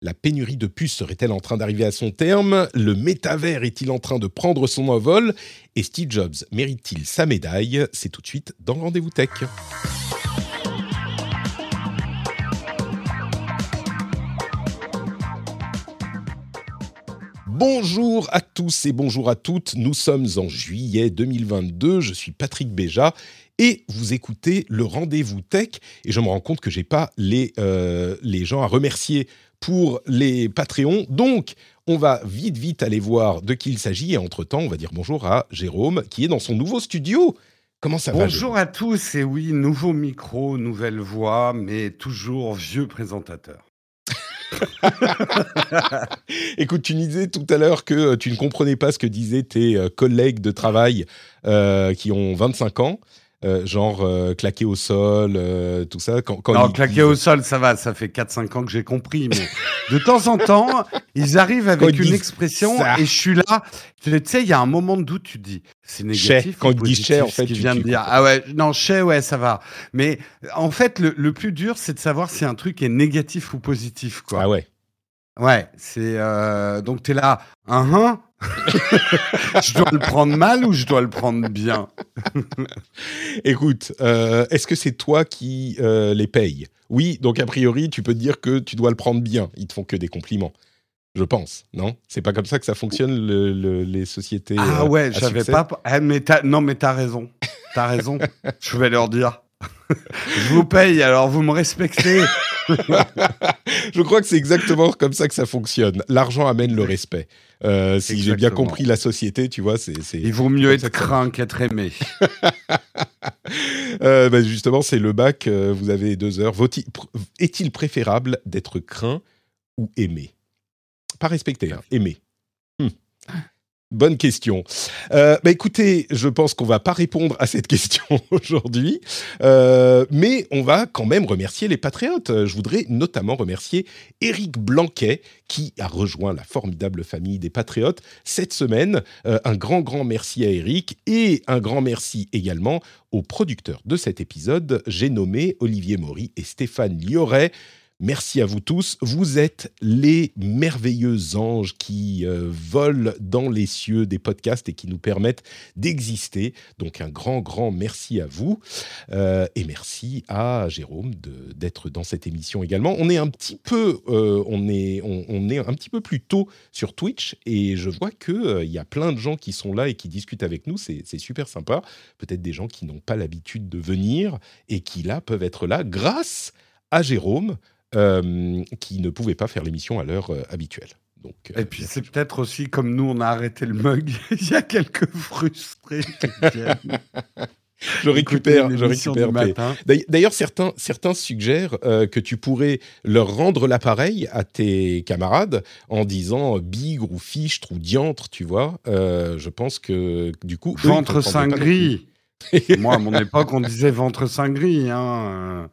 La pénurie de puces serait-elle en train d'arriver à son terme? Le métavers est-il en train de prendre son envol? Et Steve Jobs mérite-t-il sa médaille? C'est tout de suite dans Rendez-vous Tech. Bonjour à tous et bonjour à toutes. Nous sommes en juillet 2022. Je suis Patrick Béja et vous écoutez le Rendez-vous Tech. Et je me rends compte que j'ai pas les, euh, les gens à remercier pour les Patreons. Donc, on va vite, vite aller voir de qui il s'agit. Et entre-temps, on va dire bonjour à Jérôme qui est dans son nouveau studio. Comment ça va Bonjour à tous, et oui, nouveau micro, nouvelle voix, mais toujours vieux présentateur. Écoute, tu disais tout à l'heure que euh, tu ne comprenais pas ce que disaient tes euh, collègues de travail euh, qui ont 25 ans, euh, genre euh, claquer au sol, euh, tout ça. Quand, quand non, ils claquer au sol, ça va, ça fait 4-5 ans que j'ai compris, mais de temps en temps, ils arrivent avec une expression ça. et je suis là. Tu sais, il y a un moment de doute, tu dis, c'est négatif. Quand ils disent en fait, tu- vient tu de dire. Ah ouais, non, chais, ouais, ça va. Mais en fait, le, le plus dur, c'est de savoir si un truc est négatif ou positif, quoi. Ah ouais. Ouais, c'est euh, donc t'es là, un hein? Je dois le prendre mal ou je dois le prendre bien? Écoute, euh, est-ce que c'est toi qui euh, les paye Oui, donc a priori, tu peux te dire que tu dois le prendre bien. Ils te font que des compliments. Je pense, non? C'est pas comme ça que ça fonctionne le- le- les sociétés. Ah ouais, j'avais pas. Ah, mais non, mais t'as raison. T'as raison. Je vais leur dire. je vous paye, alors vous me respectez. Je crois que c'est exactement comme ça que ça fonctionne. L'argent amène le respect. Euh, si j'ai bien compris la société, tu vois, c'est. Il vaut mieux être craint qu'être aimé. Euh, bah, justement, c'est le bac. euh, vous avez deux heures. Est-il préférable d'être craint ou aimé? Pas respecté, hein, aimé. Hmm. Bonne question. Euh, bah écoutez, je pense qu'on va pas répondre à cette question aujourd'hui, euh, mais on va quand même remercier les patriotes. Je voudrais notamment remercier Éric Blanquet qui a rejoint la formidable famille des patriotes cette semaine. Euh, un grand grand merci à Éric et un grand merci également aux producteurs de cet épisode. J'ai nommé Olivier Maury et Stéphane Lioret. Merci à vous tous. Vous êtes les merveilleux anges qui euh, volent dans les cieux des podcasts et qui nous permettent d'exister. Donc un grand, grand merci à vous. Euh, et merci à Jérôme d'être dans cette émission également. On est un petit peu, euh, on est, on, est un petit peu plus tôt sur Twitch et je vois que il y a plein de gens qui sont là et qui discutent avec nous. C'est super sympa. Peut-être des gens qui n'ont pas l'habitude de venir et qui là peuvent être là grâce à Jérôme euh, qui ne pouvait pas faire l'émission à l'heure euh, habituelle. Donc, euh, Et puis c'est peut-être aussi comme nous, on a arrêté le mug. Il y a quelques frustrés qui viennent je récupère, je récupère. D'ailleurs- certains, certains suggèrent euh, que tu pourrais leur rendre l'appareil à tes camarades en disant bigre ou fichtre ou diantre, tu vois. Euh, je pense que du coup. Ventre saint gris. Moi, à mon époque, on disait ventre saint gris. Hein.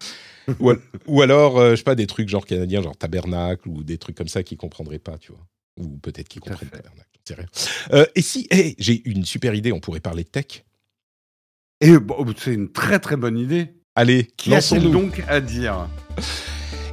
Ou, al- ou alors, euh, je sais pas, des trucs genre canadiens, genre tabernacle ou des trucs comme ça qu'ils comprendraient pas, tu vois. Ou peut-être qu'ils comprennent tabernacle, sais rien. Euh, et si, hey, j'ai une super idée, on pourrait parler de tech. Et bon, c'est une très très bonne idée. Allez, Qu'y a-t-il lançons-nous. donc à dire?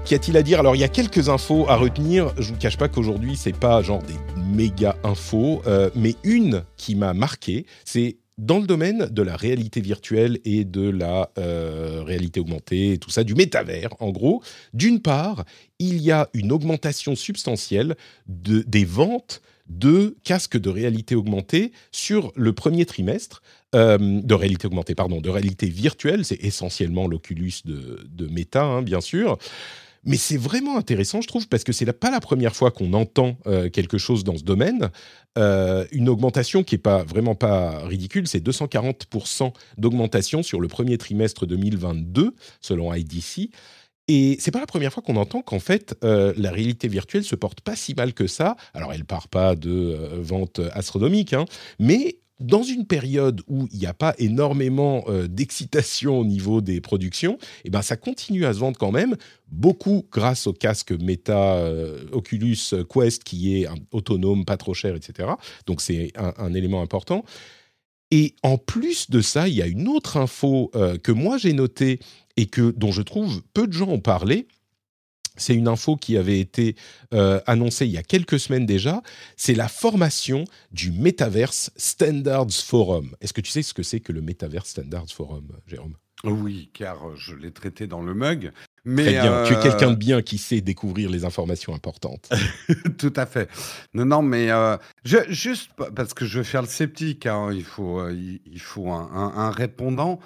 Qu'y a-t-il à dire? Alors, il y a quelques infos à retenir. Je vous cache pas qu'aujourd'hui, c'est pas genre des méga infos, euh, mais une qui m'a marqué, c'est dans le domaine de la réalité virtuelle et de la euh, réalité augmentée, tout ça, du métavers, en gros. D'une part, il y a une augmentation substantielle de, des ventes de casques de réalité augmentée sur le premier trimestre, euh, de réalité augmentée, pardon, de réalité virtuelle, c'est essentiellement l'Oculus de, de Meta, hein, bien sûr. Mais c'est vraiment intéressant, je trouve, parce que c'est pas la première fois qu'on entend euh, quelque chose dans ce domaine. Euh, une augmentation qui est pas vraiment pas ridicule, c'est 240% d'augmentation sur le premier trimestre 2022, selon IDC. Et c'est pas la première fois qu'on entend qu'en fait euh, la réalité virtuelle se porte pas si mal que ça. Alors elle part pas de euh, ventes astronomiques, hein, mais dans une période où il n'y a pas énormément euh, d'excitation au niveau des productions, eh ben ça continue à se vendre quand même, beaucoup grâce au casque Meta euh, Oculus Quest qui est autonome, pas trop cher, etc. Donc c'est un, élément important. Et en plus de ça, il y a une autre info euh, que moi j'ai notée et que dont je trouve peu de gens ont parlé c'est une info qui avait été euh, annoncée il y a quelques semaines déjà. C'est la formation du Metaverse Standards Forum. Est-ce que tu sais ce que c'est que le Metaverse Standards Forum, Jérôme? Oui, car je l'ai traité dans le mug. Mais Très bien, tu es quelqu'un de euh, bien qui sait découvrir les informations importantes. Tout à fait. Non, non, mais euh, juste parce que je vais faire le sceptique, hein, il faut, il faut un répondant.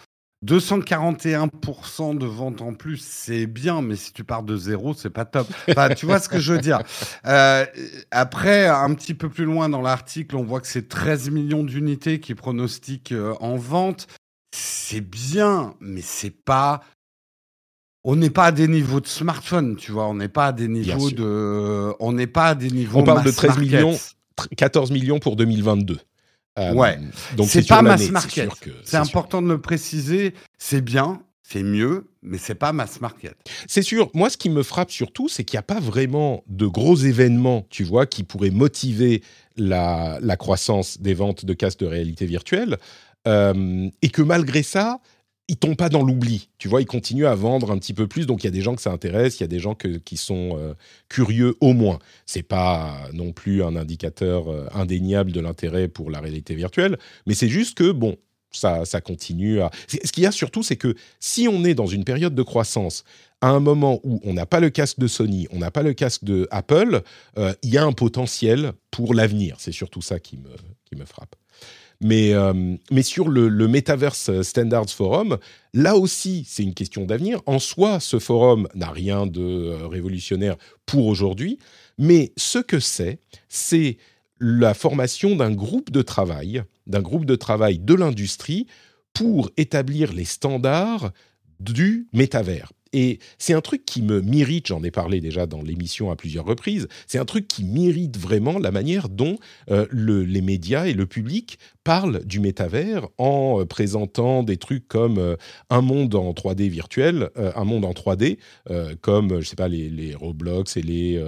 241% de ventes en plus, c'est bien, mais si tu pars de zéro, c'est pas top. Enfin, tu vois ce que je veux dire. Euh, après, un petit peu plus loin dans l'article, on voit que c'est 13 millions d'unités qui pronostiquent euh, en vente. C'est bien, mais c'est pas. On n'est pas à des niveaux de smartphone, tu vois. On n'est pas à des niveaux de. On n'est pas à des niveaux. On parle de 13 millions, 14 millions pour 2022. Euh, ouais. Donc c'est pas mass market. C'est important de le préciser. C'est bien, c'est mieux, mais c'est pas mass market. C'est sûr. Moi, ce qui me frappe surtout, c'est qu'il n'y a pas vraiment de gros événements, tu vois, qui pourraient motiver la, la croissance des ventes de casques de réalité virtuelle. Euh, et que malgré ça, ils tombent pas dans l'oubli. Tu vois, ils continuent à vendre un petit peu plus. Donc il y a des gens que ça intéresse, il y a des gens qui sont euh, curieux au moins. C'est pas non plus un indicateur euh, indéniable de l'intérêt pour la réalité virtuelle, mais c'est juste que bon, ça, ça continue à. Ce qu'il y a surtout, c'est que si on est dans une période de croissance, à un moment où on n'a pas le casque de Sony, on n'a pas le casque de Apple, euh, il y a un potentiel pour l'avenir. C'est surtout ça qui me, qui me frappe. Mais, euh, mais sur le, Metaverse Standards Forum, là aussi, c'est une question d'avenir. En soi, ce forum n'a rien de euh, révolutionnaire pour aujourd'hui, mais ce que c'est, c'est la formation d'un groupe de travail, d'un groupe de travail de l'industrie pour établir les standards du métavers. Et c'est un truc qui me mérite, j'en ai parlé déjà dans l'émission à plusieurs reprises, c'est un truc qui mérite vraiment la manière dont euh, les médias et le public parlent du métavers en euh, présentant des trucs comme euh, un monde en 3D virtuel, un monde en 3D, comme, je sais pas, les, Roblox et les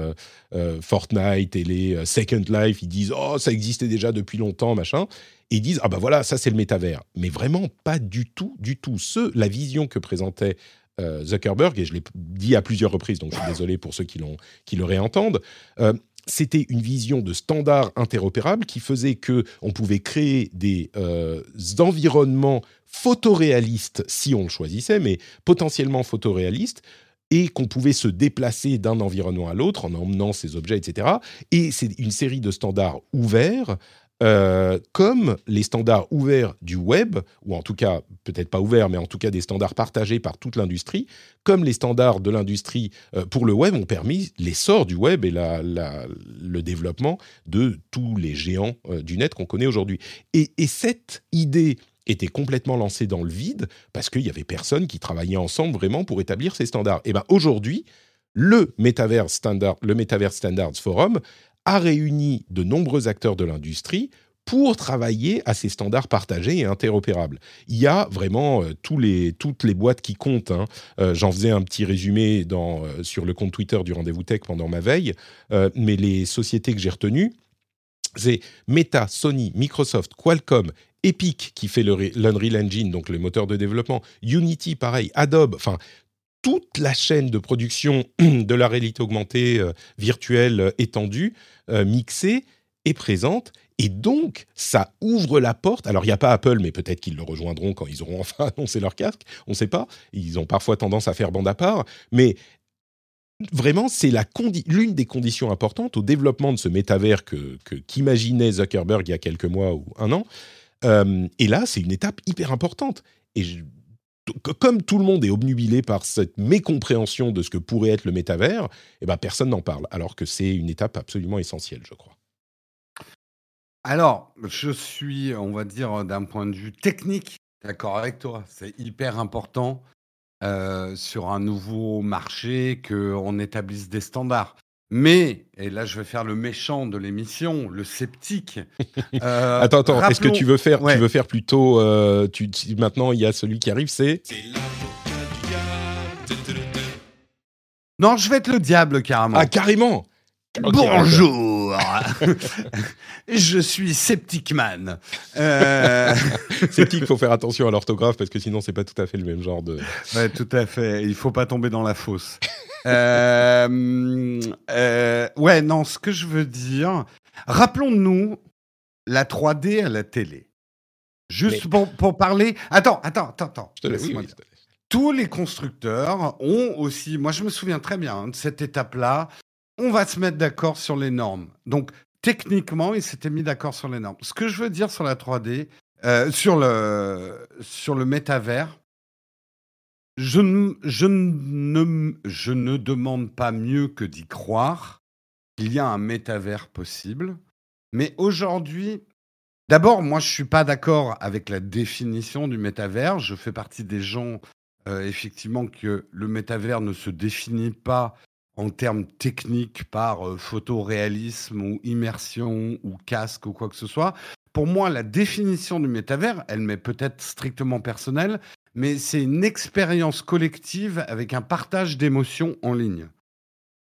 Fortnite et les Second Life, ils disent « Oh, ça existait déjà depuis longtemps, machin » et ils disent ah ben voilà ça c'est le métavers. Mais vraiment pas du tout du tout. La vision que présentait euh, Zuckerberg, et je l'ai dit à plusieurs reprises, donc je suis désolé pour ceux qui, qui le réentendent, euh, c'était une vision de standard interopérable qui faisait que on pouvait créer des euh, environnements photoréalistes si on le choisissait, mais potentiellement photoréalistes, et qu'on pouvait se déplacer d'un environnement à l'autre en emmenant ces objets, etc. Et c'est une série de standards ouverts euh, comme les standards ouverts du web, ou en tout cas, peut-être pas ouverts, mais en tout cas des standards partagés par toute l'industrie, comme les standards de l'industrie euh, pour le web ont permis l'essor du web et le développement de tous les géants euh, du net qu'on connaît aujourd'hui. Et, et, cette idée était complètement lancée dans le vide parce qu'il y avait personne qui travaillait ensemble vraiment pour établir ces standards. Et ben aujourd'hui, le Metaverse, Standard, le Metaverse Standards Forum a réuni de nombreux acteurs de l'industrie pour travailler à ces standards partagés et interopérables. Il y a vraiment euh, toutes les boîtes qui comptent. Hein. Euh, j'en faisais un petit résumé euh, sur le compte Twitter du Rendez-vous Tech pendant ma veille, mais les sociétés que j'ai retenues, c'est Meta, Sony, Microsoft, Qualcomm, Epic qui fait l'Unreal Engine, donc le moteur de développement, Unity, pareil, Adobe, enfin toute la chaîne de production de la réalité augmentée euh, virtuelle euh, étendue, euh, mixée, est présente. Et donc, ça ouvre la porte. Alors, il n'y a pas Apple, mais peut-être qu'ils le rejoindront quand ils auront enfin annoncé leur casque. On ne sait pas. Ils ont parfois tendance à faire bande à part. Mais vraiment, c'est l'une des conditions importantes au développement de ce métavers que, qu'imaginait Zuckerberg il y a quelques mois ou un an. et là, c'est une étape hyper importante. Et comme tout le monde est obnubilé par cette mécompréhension de ce que pourrait être le métavers, eh ben personne n'en parle, alors que c'est une étape absolument essentielle, je crois. Alors, je suis, on va dire, d'un point de vue technique, d'accord avec toi. C'est hyper important. euh, sur un nouveau marché, qu'on établisse des standards. Mais, et là je vais faire le méchant de l'émission, le sceptique. euh, attends, attends, est-ce que tu veux faire, tu veux faire plutôt, euh, tu, maintenant il y a celui qui arrive, c'est... Non, je vais être le diable carrément. Ah, carrément Bonjour Je suis Sceptic Man. Euh... Sceptique, il faut faire attention à l'orthographe parce que sinon, c'est pas tout à fait le même genre de. Ouais, tout à fait. Il faut pas tomber dans la fosse. euh... Euh... Ouais, non, ce que je veux dire. Rappelons-nous la 3D à la télé. Juste Mais... pour, pour, parler. Attends, attends, attends, attends. Je te laisse, oui, oui, tous les constructeurs ont aussi, moi je me souviens très bien hein, de cette étape-là, on va se mettre d'accord sur les normes. Donc techniquement, ils s'étaient mis d'accord sur les normes. Ce que je veux dire sur la 3D, euh, sur, le, sur le métavers, je, je, ne, je ne demande pas mieux que d'y croire qu'il y a un métavers possible. Mais aujourd'hui, d'abord, moi, je ne suis pas d'accord avec la définition du métavers. Je fais partie des gens euh, effectivement que le métavers ne se définit pas en termes techniques par euh, photoréalisme ou immersion ou casque ou quoi que ce soit. Pour moi, la définition du métavers, elle m'est peut-être strictement personnelle, mais c'est une expérience collective avec un partage d'émotions en ligne.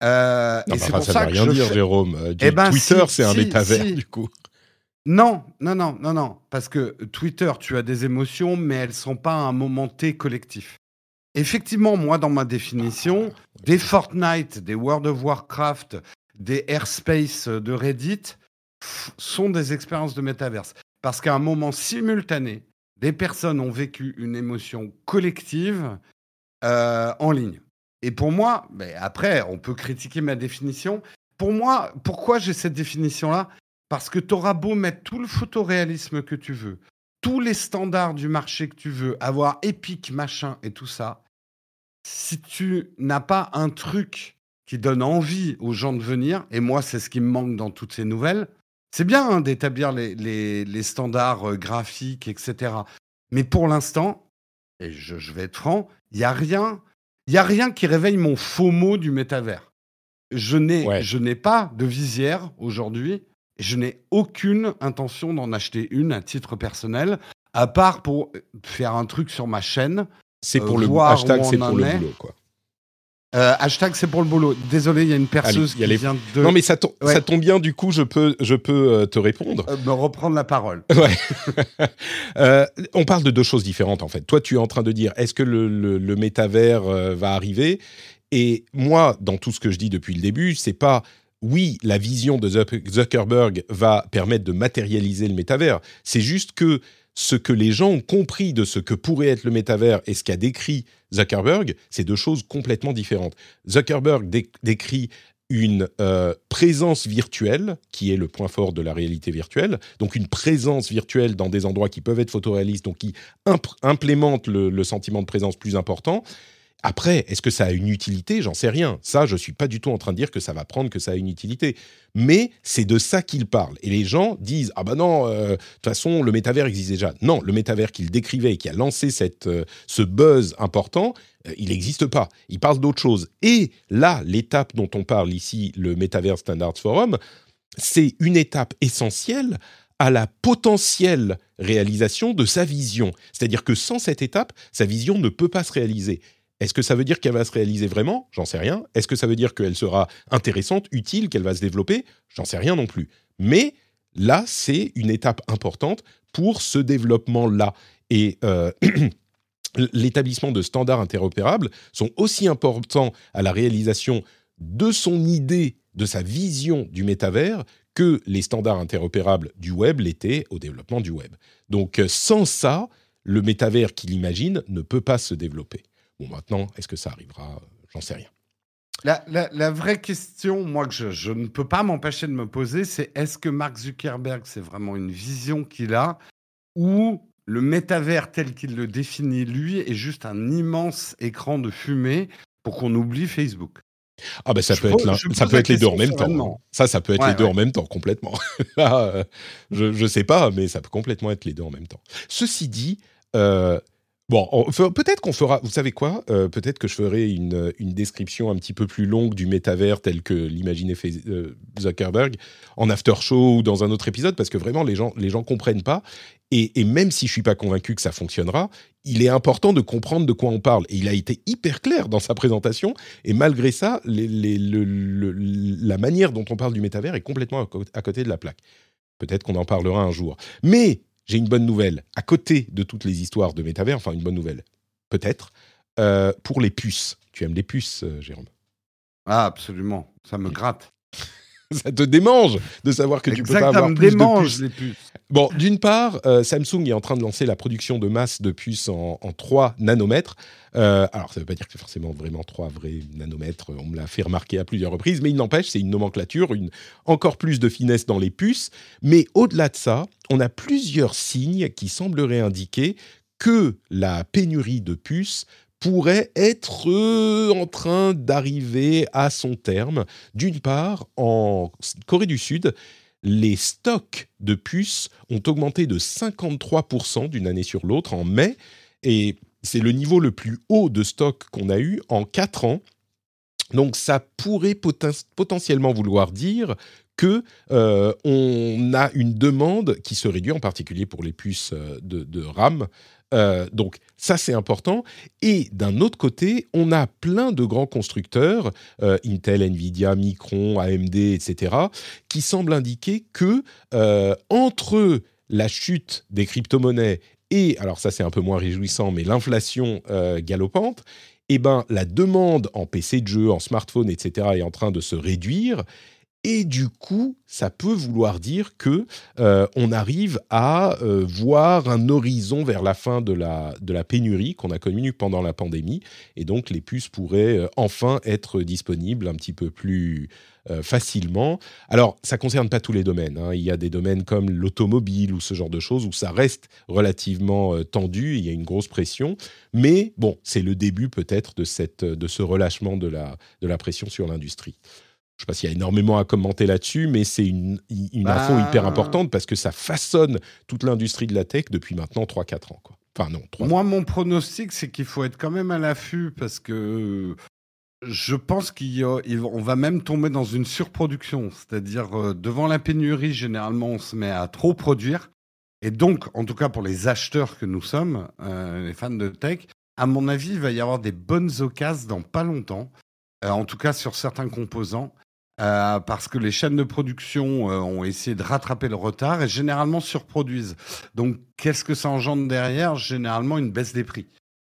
Euh, non, et c'est pour ça, ça veut rien dire, fais... Jérôme. Euh, eh ben, Twitter, si, c'est un si, métavers, si. du coup. Non, non, non, non, non. Parce que Twitter, tu as des émotions, mais elles ne sont pas un moment T collectif. Effectivement, moi, dans ma définition, des Fortnite, des World of Warcraft, des Airspace de Reddit sont des expériences de métaverse. Parce qu'à un moment simultané, des personnes ont vécu une émotion collective euh, en ligne. Et pour moi, mais après, on peut critiquer ma définition. Pour moi, pourquoi j'ai cette définition-là? Parce que tu auras beau mettre tout le photoréalisme que tu veux, tous les standards du marché que tu veux, avoir épique, machin et tout ça, si tu n'as pas un truc qui donne envie aux gens de venir, et moi c'est ce qui me manque dans toutes ces nouvelles, c'est bien hein, d'établir les, les, les, standards euh, graphiques, etc. Mais pour l'instant, et je, je, vais être franc, il n'y a rien. Il a rien qui réveille mon faux mot du métavers. Je n'ai, ouais. je n'ai pas de visière aujourd'hui je n'ai aucune intention d'en acheter une à titre personnel, à part pour faire un truc sur ma chaîne. C'est pour euh, le hashtag, c'est pour le boulot, quoi. Euh, hashtag c'est pour le boulot. Désolé, il y a une perceuse Allez, qui les... vient de. Non mais ça, tom ouais. ça, tombe bien. Du coup, je peux, je peux euh, te répondre. Euh, me reprendre la parole. Ouais. Euh, on parle de deux choses différentes en fait. Toi, tu es en train de dire est-ce que le, le, le métavers va arriver? Et moi, dans tout ce que je dis depuis le début, c'est pas oui, la vision de Zuckerberg va permettre de matérialiser le métavers. C'est juste que ce que les gens ont compris de ce que pourrait être le métavers et ce qu'a décrit Zuckerberg, c'est deux choses complètement différentes. Zuckerberg dé décrit une euh, présence virtuelle, qui est le point fort de la réalité virtuelle, donc une présence virtuelle dans des endroits qui peuvent être photoréalistes, donc qui imp implémentent le sentiment de présence plus important, après, est-ce que ça a une utilité? J'en sais rien. Ça, je suis pas du tout en train de dire que ça va prendre que ça a une utilité. Mais c'est de ça qu'il parle. Et les gens disent ah bah non, de euh, toute façon le métavers existe déjà. Non, le métavers qu'il décrivait et qui a lancé cette euh, ce buzz important, euh, il n'existe pas. Il parle d'autre chose. Et là, l'étape dont on parle ici, le Metaverse Standards Forum, c'est une étape essentielle à la potentielle réalisation de sa vision. C'est-à-dire que sans cette étape, sa vision ne peut pas se réaliser. Est-ce que ça veut dire qu'elle va se réaliser vraiment? J'en sais rien. Est-ce que ça veut dire qu'elle sera intéressante, utile, qu'elle va se développer? J'en sais rien non plus. Mais là, c'est une étape importante pour ce développement-là. Et euh, l'établissement de standards interopérables sont aussi importants à la réalisation de son idée, de sa vision du métavers, que les standards interopérables du web l'étaient au développement du web. Donc sans ça, le métavers qu'il imagine ne peut pas se développer. Bon, maintenant, est-ce que ça arrivera? J'en sais rien. La, la, la, vraie question, moi, que je, je ne peux pas m'empêcher de me poser, c'est est-ce que Mark Zuckerberg, c'est vraiment une vision qu'il a ou le métavers tel qu'il le définit, lui, est juste un immense écran de fumée pour qu'on oublie Facebook? Ah ben ça peut être ça peut être les deux en même temps. Ça ça peut être ouais, les deux ouais. en même temps complètement. je je sais pas mais ça peut complètement être les deux en même temps. Ceci dit, euh, Bon, peut-être qu'on fera, vous savez quoi euh, Peut-être que je ferai une, une, description un petit peu plus longue du métavers tel que l'imaginait euh, Zuckerberg en after show ou dans un autre épisode, parce que vraiment les gens les gens comprennent pas. Et, même si je suis pas convaincu que ça fonctionnera, il est important de comprendre de quoi on parle. Et il a été hyper clair dans sa présentation. Et malgré ça, la manière dont on parle du métavers est complètement à côté de la plaque. Peut-être qu'on en parlera un jour. Mais j'ai une bonne nouvelle. À côté de toutes les histoires de métavers, enfin une bonne nouvelle, peut-être, euh, pour les puces. Tu aimes les puces, euh, Jérôme? Ah, absolument. Ça me gratte. ça te démange de savoir que tu peux pas avoir me plus de puces. Les puces. Bon, d'une part, euh, Samsung est en train de lancer la production de masse de puces en, en 3 nanomètres. Euh, alors, ça ne veut pas dire que c'est forcément vraiment 3 vrais nanomètres, on me l'a fait remarquer à plusieurs reprises, mais il n'empêche, c'est une nomenclature, une, encore plus de finesse dans les puces. Mais au-delà de ça, on a plusieurs signes qui sembleraient indiquer que la pénurie de puces pourrait être euh, en train d'arriver à son terme. D'une part, en Corée du Sud, les stocks de puces ont augmenté de 53% d'une année sur l'autre en mai, et c'est le niveau le plus haut de stock qu'on a eu en 4 ans. Donc ça pourrait potentiellement vouloir dire que euh, on a une demande qui se réduit, en particulier pour les puces euh, de RAM, euh, donc ça c'est important. Et d'un autre côté, on a plein de grands constructeurs, euh, Intel, Nvidia, Micron, AMD, etc., qui semblent indiquer que euh, entre la chute des crypto-monnaies et, alors ça c'est un peu moins réjouissant, mais l'inflation galopante, eh ben, la demande en PC de jeu, en smartphone, etc., est en train de se réduire. Et du coup, ça peut vouloir dire que euh, on arrive à euh, voir un horizon vers la fin de la, de la pénurie qu'on a connue pendant la pandémie. Et donc, les puces pourraient euh, enfin être disponibles un petit peu plus facilement. Alors, ça ne concerne pas tous les domaines. Hein. Il y a des domaines comme l'automobile ou ce genre de choses où ça reste relativement tendu. Il y a une grosse pression. Mais bon, c'est le début peut-être de, cette, de ce relâchement de la, de la pression sur l'industrie. Je ne sais pas s'il y a énormément à commenter là-dessus, mais c'est une, une info bah. hyper importante parce que ça façonne toute l'industrie de la tech depuis maintenant 3-4 ans. Quoi. Enfin, non, 3 Moi, mon pronostic, c'est qu'il faut être quand même à l'affût parce que je pense qu'on va même tomber dans une surproduction. C'est-à-dire, euh, devant la pénurie, généralement, on se met à trop produire. Et donc, en tout cas pour les acheteurs que nous sommes, euh, les fans de tech, à mon avis, il va y avoir des bonnes occasions dans pas longtemps. Euh, en tout cas sur certains composants. Euh, parce que les chaînes de production euh, ont essayé de rattraper le retard et généralement surproduisent. Donc, qu'est-ce que ça engendre derrière? Généralement, une baisse des prix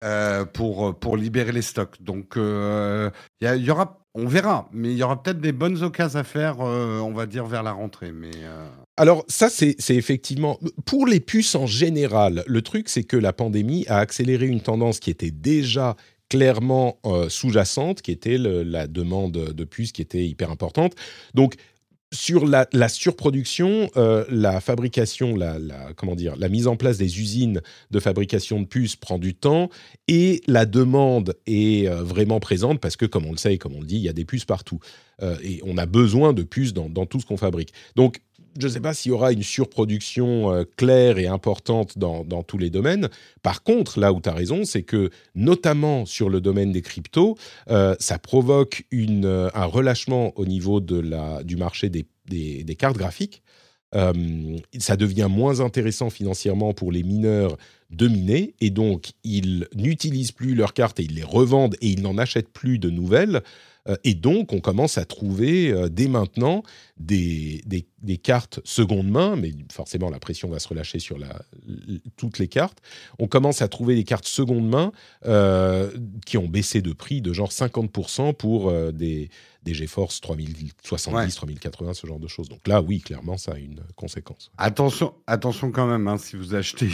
euh, pour, pour libérer les stocks. Donc, il y, aura, on verra, mais il y aura peut-être des bonnes occasions à faire, on va dire, vers la rentrée. Mais Alors, ça, c'est effectivement. Pour les puces en général, le truc, c'est que la pandémie a accéléré une tendance qui était déjà clairement euh, sous-jacente, qui était la demande de puces qui était hyper importante. Donc, sur la, surproduction, euh, la fabrication, la, comment dire, la mise en place des usines de fabrication de puces prend du temps et la demande est euh, vraiment présente parce que, comme on le sait et comme on le dit, il y a des puces partout et on a besoin de puces dans, dans tout ce qu'on fabrique. Donc, je ne sais pas s'il y aura une surproduction euh, claire et importante dans, tous les domaines. Par contre, là où tu as raison, c'est que notamment sur le domaine des cryptos, euh, ça provoque euh, un relâchement au niveau de la, du marché des, des, cartes graphiques. ça devient moins intéressant financièrement pour les mineurs de miner et donc ils n'utilisent plus leurs cartes et ils les revendent et ils n'en achètent plus de nouvelles. Euh, et donc, on commence à trouver euh, dès maintenant des, des, cartes seconde main, mais forcément, la pression va se relâcher sur la, toutes les cartes. On commence à trouver des cartes seconde main euh, qui ont baissé de prix de genre 50% pour des, des GeForce 3070, 3080, ce genre de choses. Donc là, oui, clairement, ça a une conséquence. Attention, attention quand même, hein, si vous achetez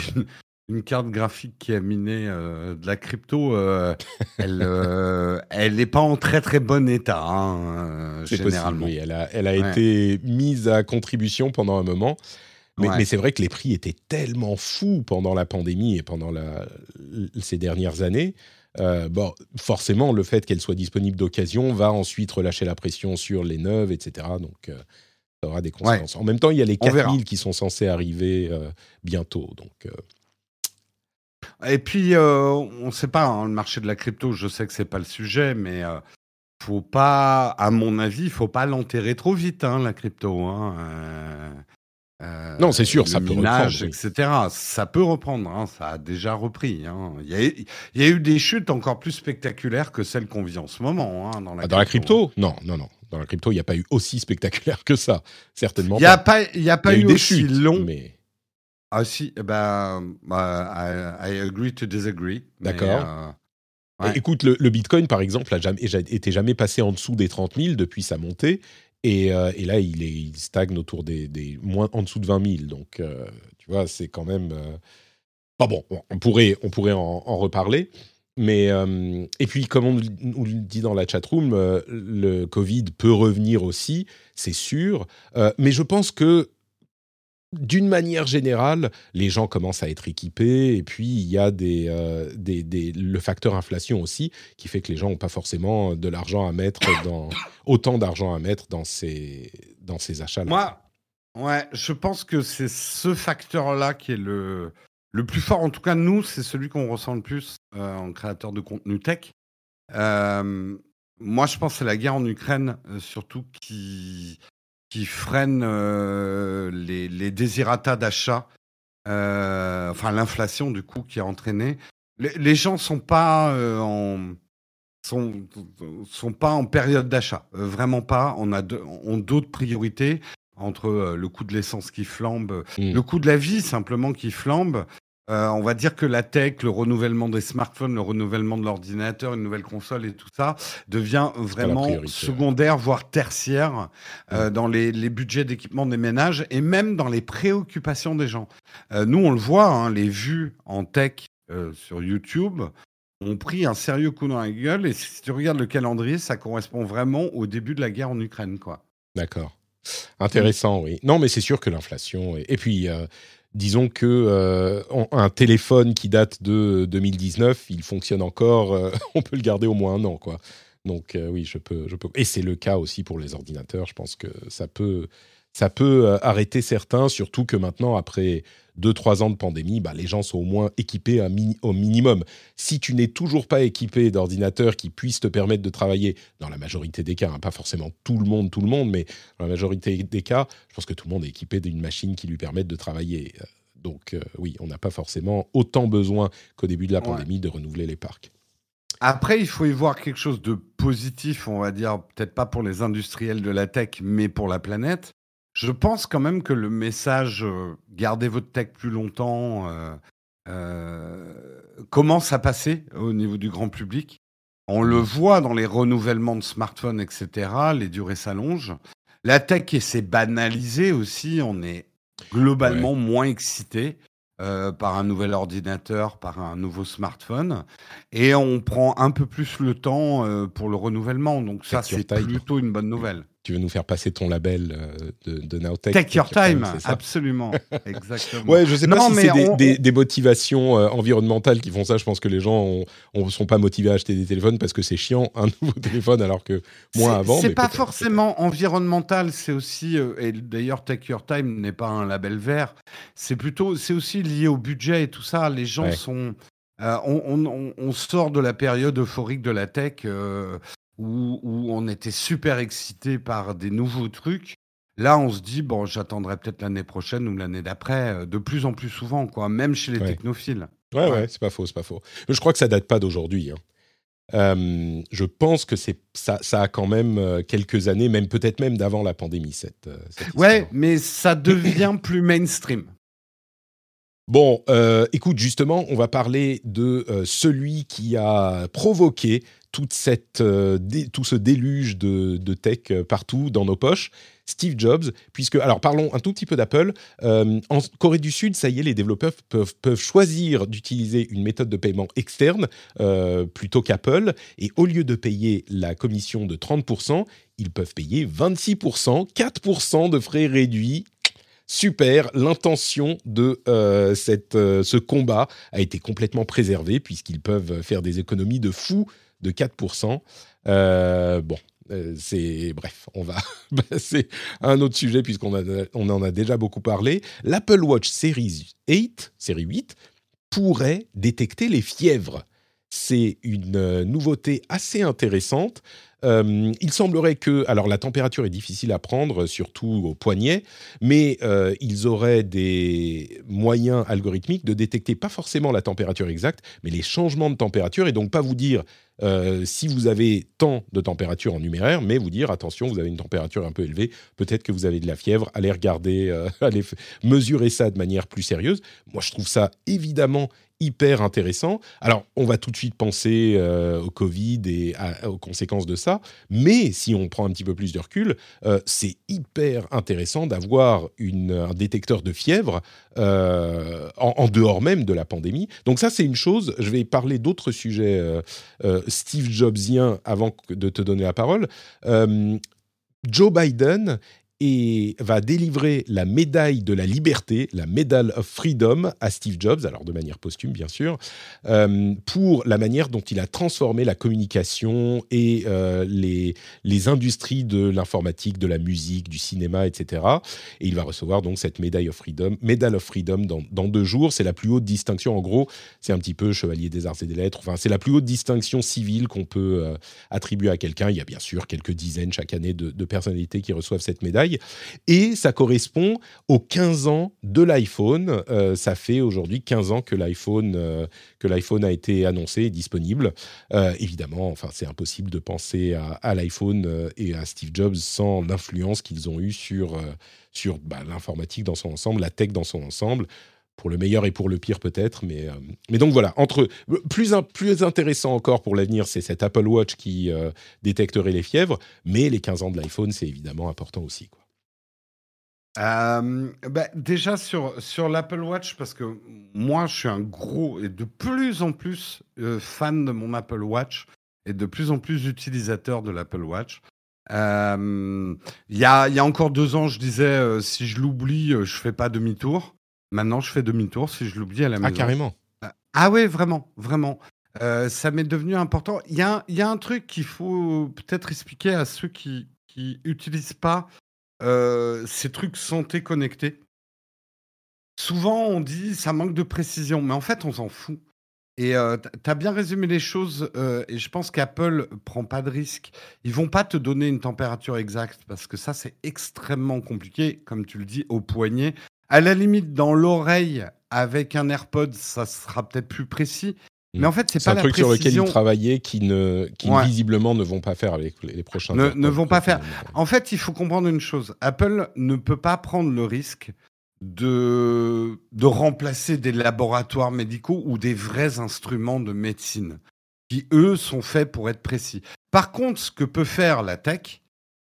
une carte graphique qui a miné euh, de la crypto, euh, elle euh, elle n'est pas en très très bon état hein, généralement. oui, elle a, elle a été mise à contribution pendant un moment. Mais, mais c'est vrai que les prix étaient tellement fous pendant la pandémie et pendant la, ces dernières années. bon, forcément, le fait qu'elle soit disponible d'occasion va ensuite relâcher la pression sur les neuves, etc. Donc, ça aura des conséquences. En même temps, il y a les 4000 qui sont censés arriver bientôt. Donc, Et puis, on ne sait pas, hein, le marché de la crypto, je sais que c'est pas le sujet, mais faut pas, à mon avis, il faut pas l'enterrer trop vite, hein, la crypto. Hein. Euh, non, c'est sûr, ça peut reprendre. etc. Ça peut reprendre, ça a déjà repris. Il, y a, eu des chutes encore plus spectaculaires que celles qu'on vit en ce moment. Dans la, ah, dans la crypto Non, non, non. Dans la crypto, il n'y a pas eu aussi spectaculaire que ça, certainement. Il n'y a pas, il y a pas eu, des aussi chutes, long. Mais... Ah si, eh ben, bah, I, agree to disagree. D'accord. Euh, écoute, le, Bitcoin, par exemple, a jamais, passé en dessous des 30 000 depuis sa montée. Euh, et, là, il, est, il, stagne autour des, des, moins en dessous de 20 000. Donc, euh, tu vois, c'est quand même. Euh... bon, on pourrait, on pourrait en, reparler. Mais et puis, comme on nous le dit dans la chatroom, le Covid peut revenir aussi, c'est sûr. mais je pense que d'une manière générale, les gens commencent à être équipés et puis il y a des, euh, le facteur inflation aussi qui fait que les gens n'ont pas forcément de l'argent à mettre autant d'argent à mettre dans ces achats. -là. Moi, ouais, je pense que c'est ce facteur-là qui est le le plus fort. En tout cas, nous, c'est celui qu'on ressent le plus euh, en créateur de contenu tech. Euh, moi, je pense que c'est la guerre en Ukraine, surtout qui qui freine euh, les, les désirata d'achat, euh, enfin l'inflation du coup qui a entraîné. Les, gens sont pas euh, en sont, sont pas en période d'achat, vraiment pas. On a ont d'autres priorités entre le coût de l'essence qui flambe, mmh. le coût de la vie simplement qui flambe, euh, on va dire que la tech, le renouvellement des smartphones, le renouvellement de l'ordinateur, une nouvelle console et tout ça devient vraiment secondaire, voire tertiaire euh, dans les, budgets d'équipement des ménages et même dans les préoccupations des gens. Euh, nous, on le voit, hein, les vues en tech sur YouTube ont pris un sérieux coup dans la gueule et si tu regardes le calendrier, ça correspond vraiment au début de la guerre en Ukraine, quoi. D'accord. Intéressant, oui. Non, mais c'est sûr que l'inflation. Et puis, disons que euh, un téléphone qui date de 2019, il fonctionne encore, euh, on peut le garder au moins un an, quoi. Donc euh, oui, je peux, je peux. Et c'est le cas aussi pour les ordinateurs. Je pense que ça peut, ça peut arrêter certains, surtout que maintenant, après 2-3 ans de pandémie, bah, les gens sont au moins équipés au minimum. Si tu n'es toujours pas équipé d'ordinateurs qui puissent te permettre de travailler, dans la majorité des cas, hein, pas forcément tout le monde, tout le monde, mais dans la majorité des cas, je pense que tout le monde est équipé d'une machine qui lui permette de travailler. Donc euh, oui, on n'a pas forcément autant besoin qu'au début de la pandémie de renouveler les parcs. Après, il faut y voir quelque chose de positif, on va dire, peut-être pas pour les industriels de la tech, mais pour la planète. Je pense quand même que le message euh, gardez votre tech plus longtemps euh, euh, commence à passer au niveau du grand public. On le mmh. voit dans les renouvellements de smartphones, etc. Les durées s'allongent. La tech s'est banalisée aussi. On est globalement moins excité par un nouvel ordinateur, par un nouveau smartphone. Et on prend un peu plus le temps pour le renouvellement. Donc ça, c'est plutôt une bonne nouvelle tu veux nous faire passer ton label euh, de, de Nowtech. Take your time, absolument. Exactement. Ouais, je sais pas si c'est des, des, motivations euh, environnementales qui font ça. Je pense que les gens ne sont pas motivés à acheter des téléphones parce que c'est chiant, un nouveau téléphone, alors que moins avant. C'est pas forcément environnemental, c'est aussi, euh, et d'ailleurs, Take Your Time n'est pas un label vert, c'est plutôt, c'est aussi lié au budget et tout ça. Les gens sont. on, on, on, sort de la période euphorique de la tech où, on était super excité par des nouveaux trucs. Là, on se dit, bon, j'attendrai peut-être l'année prochaine ou l'année d'après, euh, de plus en plus souvent, quoi, même chez les technophiles. Ouais, ouais, c'est pas faux, c'est pas faux. Je crois que ça date pas d'aujourd'hui. Hein. Euh, je pense que c'est ça, ça a quand même euh, quelques années, même peut-être même d'avant la pandémie. Cette, ouais, mais ça devient plus mainstream. Bon, écoute, justement, on va parler de celui qui a provoqué euh, tout ce déluge de, tech euh, partout dans nos poches, Steve Jobs, puisque, alors parlons un tout petit peu d'Apple. Euh, en Corée du Sud, ça y est, les développeurs peuvent, peuvent choisir d'utiliser une méthode de paiement externe plutôt qu'Apple, et au lieu de payer la commission de 30%, ils peuvent payer 26%, 4% de frais réduits super, l'intention de cette, ce combat a été complètement préservée puisqu'ils peuvent faire des économies de fou de 4%. Euh, bon, euh, c'est bref, on va passer à un autre sujet puisqu'on on en a déjà beaucoup parlé. L'Apple Watch Series 8, série 8 pourrait détecter les fièvres. C'est une nouveauté assez intéressante. Euh, il semblerait que, alors la température est difficile à prendre, surtout au poignet, mais euh, ils auraient des moyens algorithmiques de détecter pas forcément la température exacte, mais les changements de température et donc pas vous dire euh, si vous avez tant de température en numéraire, mais vous dire attention, vous avez une température un peu élevée, peut-être que vous avez de la fièvre, allez regarder, allez mesurer ça de manière plus sérieuse. Moi, je trouve ça évidemment hyper intéressant. Alors, on va tout de suite penser euh, au Covid et aux conséquences de ça, mais si on prend un petit peu plus de recul, euh, c'est hyper intéressant d'avoir un détecteur de fièvre euh, en, dehors même de la pandémie. Donc ça, c'est une chose. Je vais parler d'autres sujets Steve Jobsien avant de te donner la parole. Joe Biden et va délivrer la médaille de la liberté, la Medal of Freedom, à Steve Jobs, alors de manière posthume bien sûr, euh, pour la manière dont il a transformé la communication et euh, les, les industries de l'informatique, de la musique, du cinéma, etc. Et il va recevoir donc cette Medal of Freedom, Medal of Freedom dans, dans deux jours. C'est la plus haute distinction, en gros, c'est un petit peu chevalier des arts et des lettres. Enfin, c'est la plus haute distinction civile qu'on peut euh, attribuer à quelqu'un. Il y a bien sûr quelques dizaines chaque année de personnalités qui reçoivent cette médaille. Et ça correspond aux 15 ans de l'iPhone. Euh, ça fait aujourd'hui 15 ans que l'iPhone euh, que l'iPhone a été annoncé et disponible. Euh, évidemment, enfin, c'est impossible de penser à, l'iPhone et à Steve Jobs sans l'influence qu'ils ont eue sur, sur bah, l'informatique dans son ensemble, la tech dans son ensemble pour le meilleur et pour le pire peut-être. Mais, mais donc voilà, entre plus, plus intéressant encore pour l'avenir, c'est cet Apple Watch qui détecterait les fièvres, mais les 15 ans de l'iPhone, c'est évidemment important aussi. Euh, bah, déjà sur, sur l'Apple Watch, parce que moi je suis un gros et de plus en plus euh, fan de mon Apple Watch et de plus en plus utilisateur de l'Apple Watch. Euh, il y, a, y, a, encore deux ans, je disais si je l'oublie, je fais pas demi-tour. Maintenant, je fais demi-tour si je l'oublie à la ah, maison. Ah, carrément. ah ouais, vraiment, vraiment. ça m'est devenu important. Il y a, y a, un truc qu'il faut peut-être expliquer à ceux qui n'utilisent pas euh, ces trucs santé connectés, souvent on dit ça manque de précision, mais en fait on s'en fout. Et euh, tu as bien résumé les choses, euh, et je pense qu'Apple prend pas de risque. Ils vont pas te donner une température exacte, parce que ça c'est extrêmement compliqué, comme tu le dis, au poignet. À la limite, dans l'oreille, avec un AirPod, ça sera peut-être plus précis, mais en fait, c'est pas un truc sur lequel ils travaillaient qui, ne, qui visiblement ne vont pas faire avec les prochains. Ne, ne vont pas faire. En fait, il faut comprendre une chose. Apple ne peut pas prendre le risque de, de remplacer des laboratoires médicaux ou des vrais instruments de médecine qui, eux, sont faits pour être précis. Par contre, ce que peut faire la tech,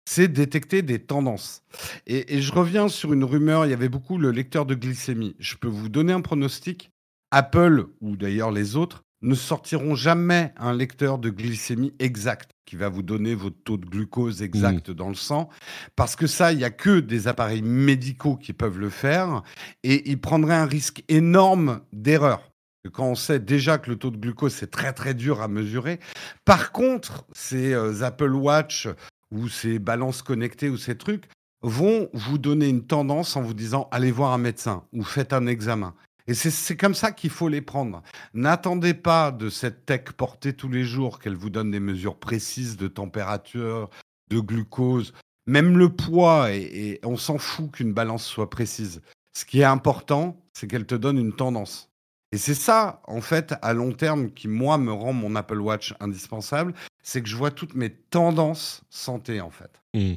c'est détecter des tendances. Et, et, je reviens sur une rumeur, il y avait beaucoup le lecteur de glycémie. Je peux vous donner un pronostic. Apple, ou d'ailleurs les autres, ne sortiront jamais un lecteur de glycémie exact qui va vous donner votre taux de glucose exact mmh. dans le sang, parce que ça, il n'y a que des appareils médicaux qui peuvent le faire, et ils prendraient un risque énorme d'erreur. Quand on sait déjà que le taux de glucose, c'est très très dur à mesurer. Par contre, ces euh, Apple Watch ou ces balances connectées ou ces trucs vont vous donner une tendance en vous disant allez voir un médecin ou faites un examen. Et c'est comme ça qu'il faut les prendre. N'attendez pas de cette tech portée tous les jours qu'elle vous donne des mesures précises de température, de glucose, même le poids, et, on s'en fout qu'une balance soit précise. Ce qui est important, c'est qu'elle te donne une tendance. Et c'est ça, en fait, à long terme, qui, moi, me rend mon Apple Watch indispensable, c'est que je vois toutes mes tendances santé, en fait. Mmh.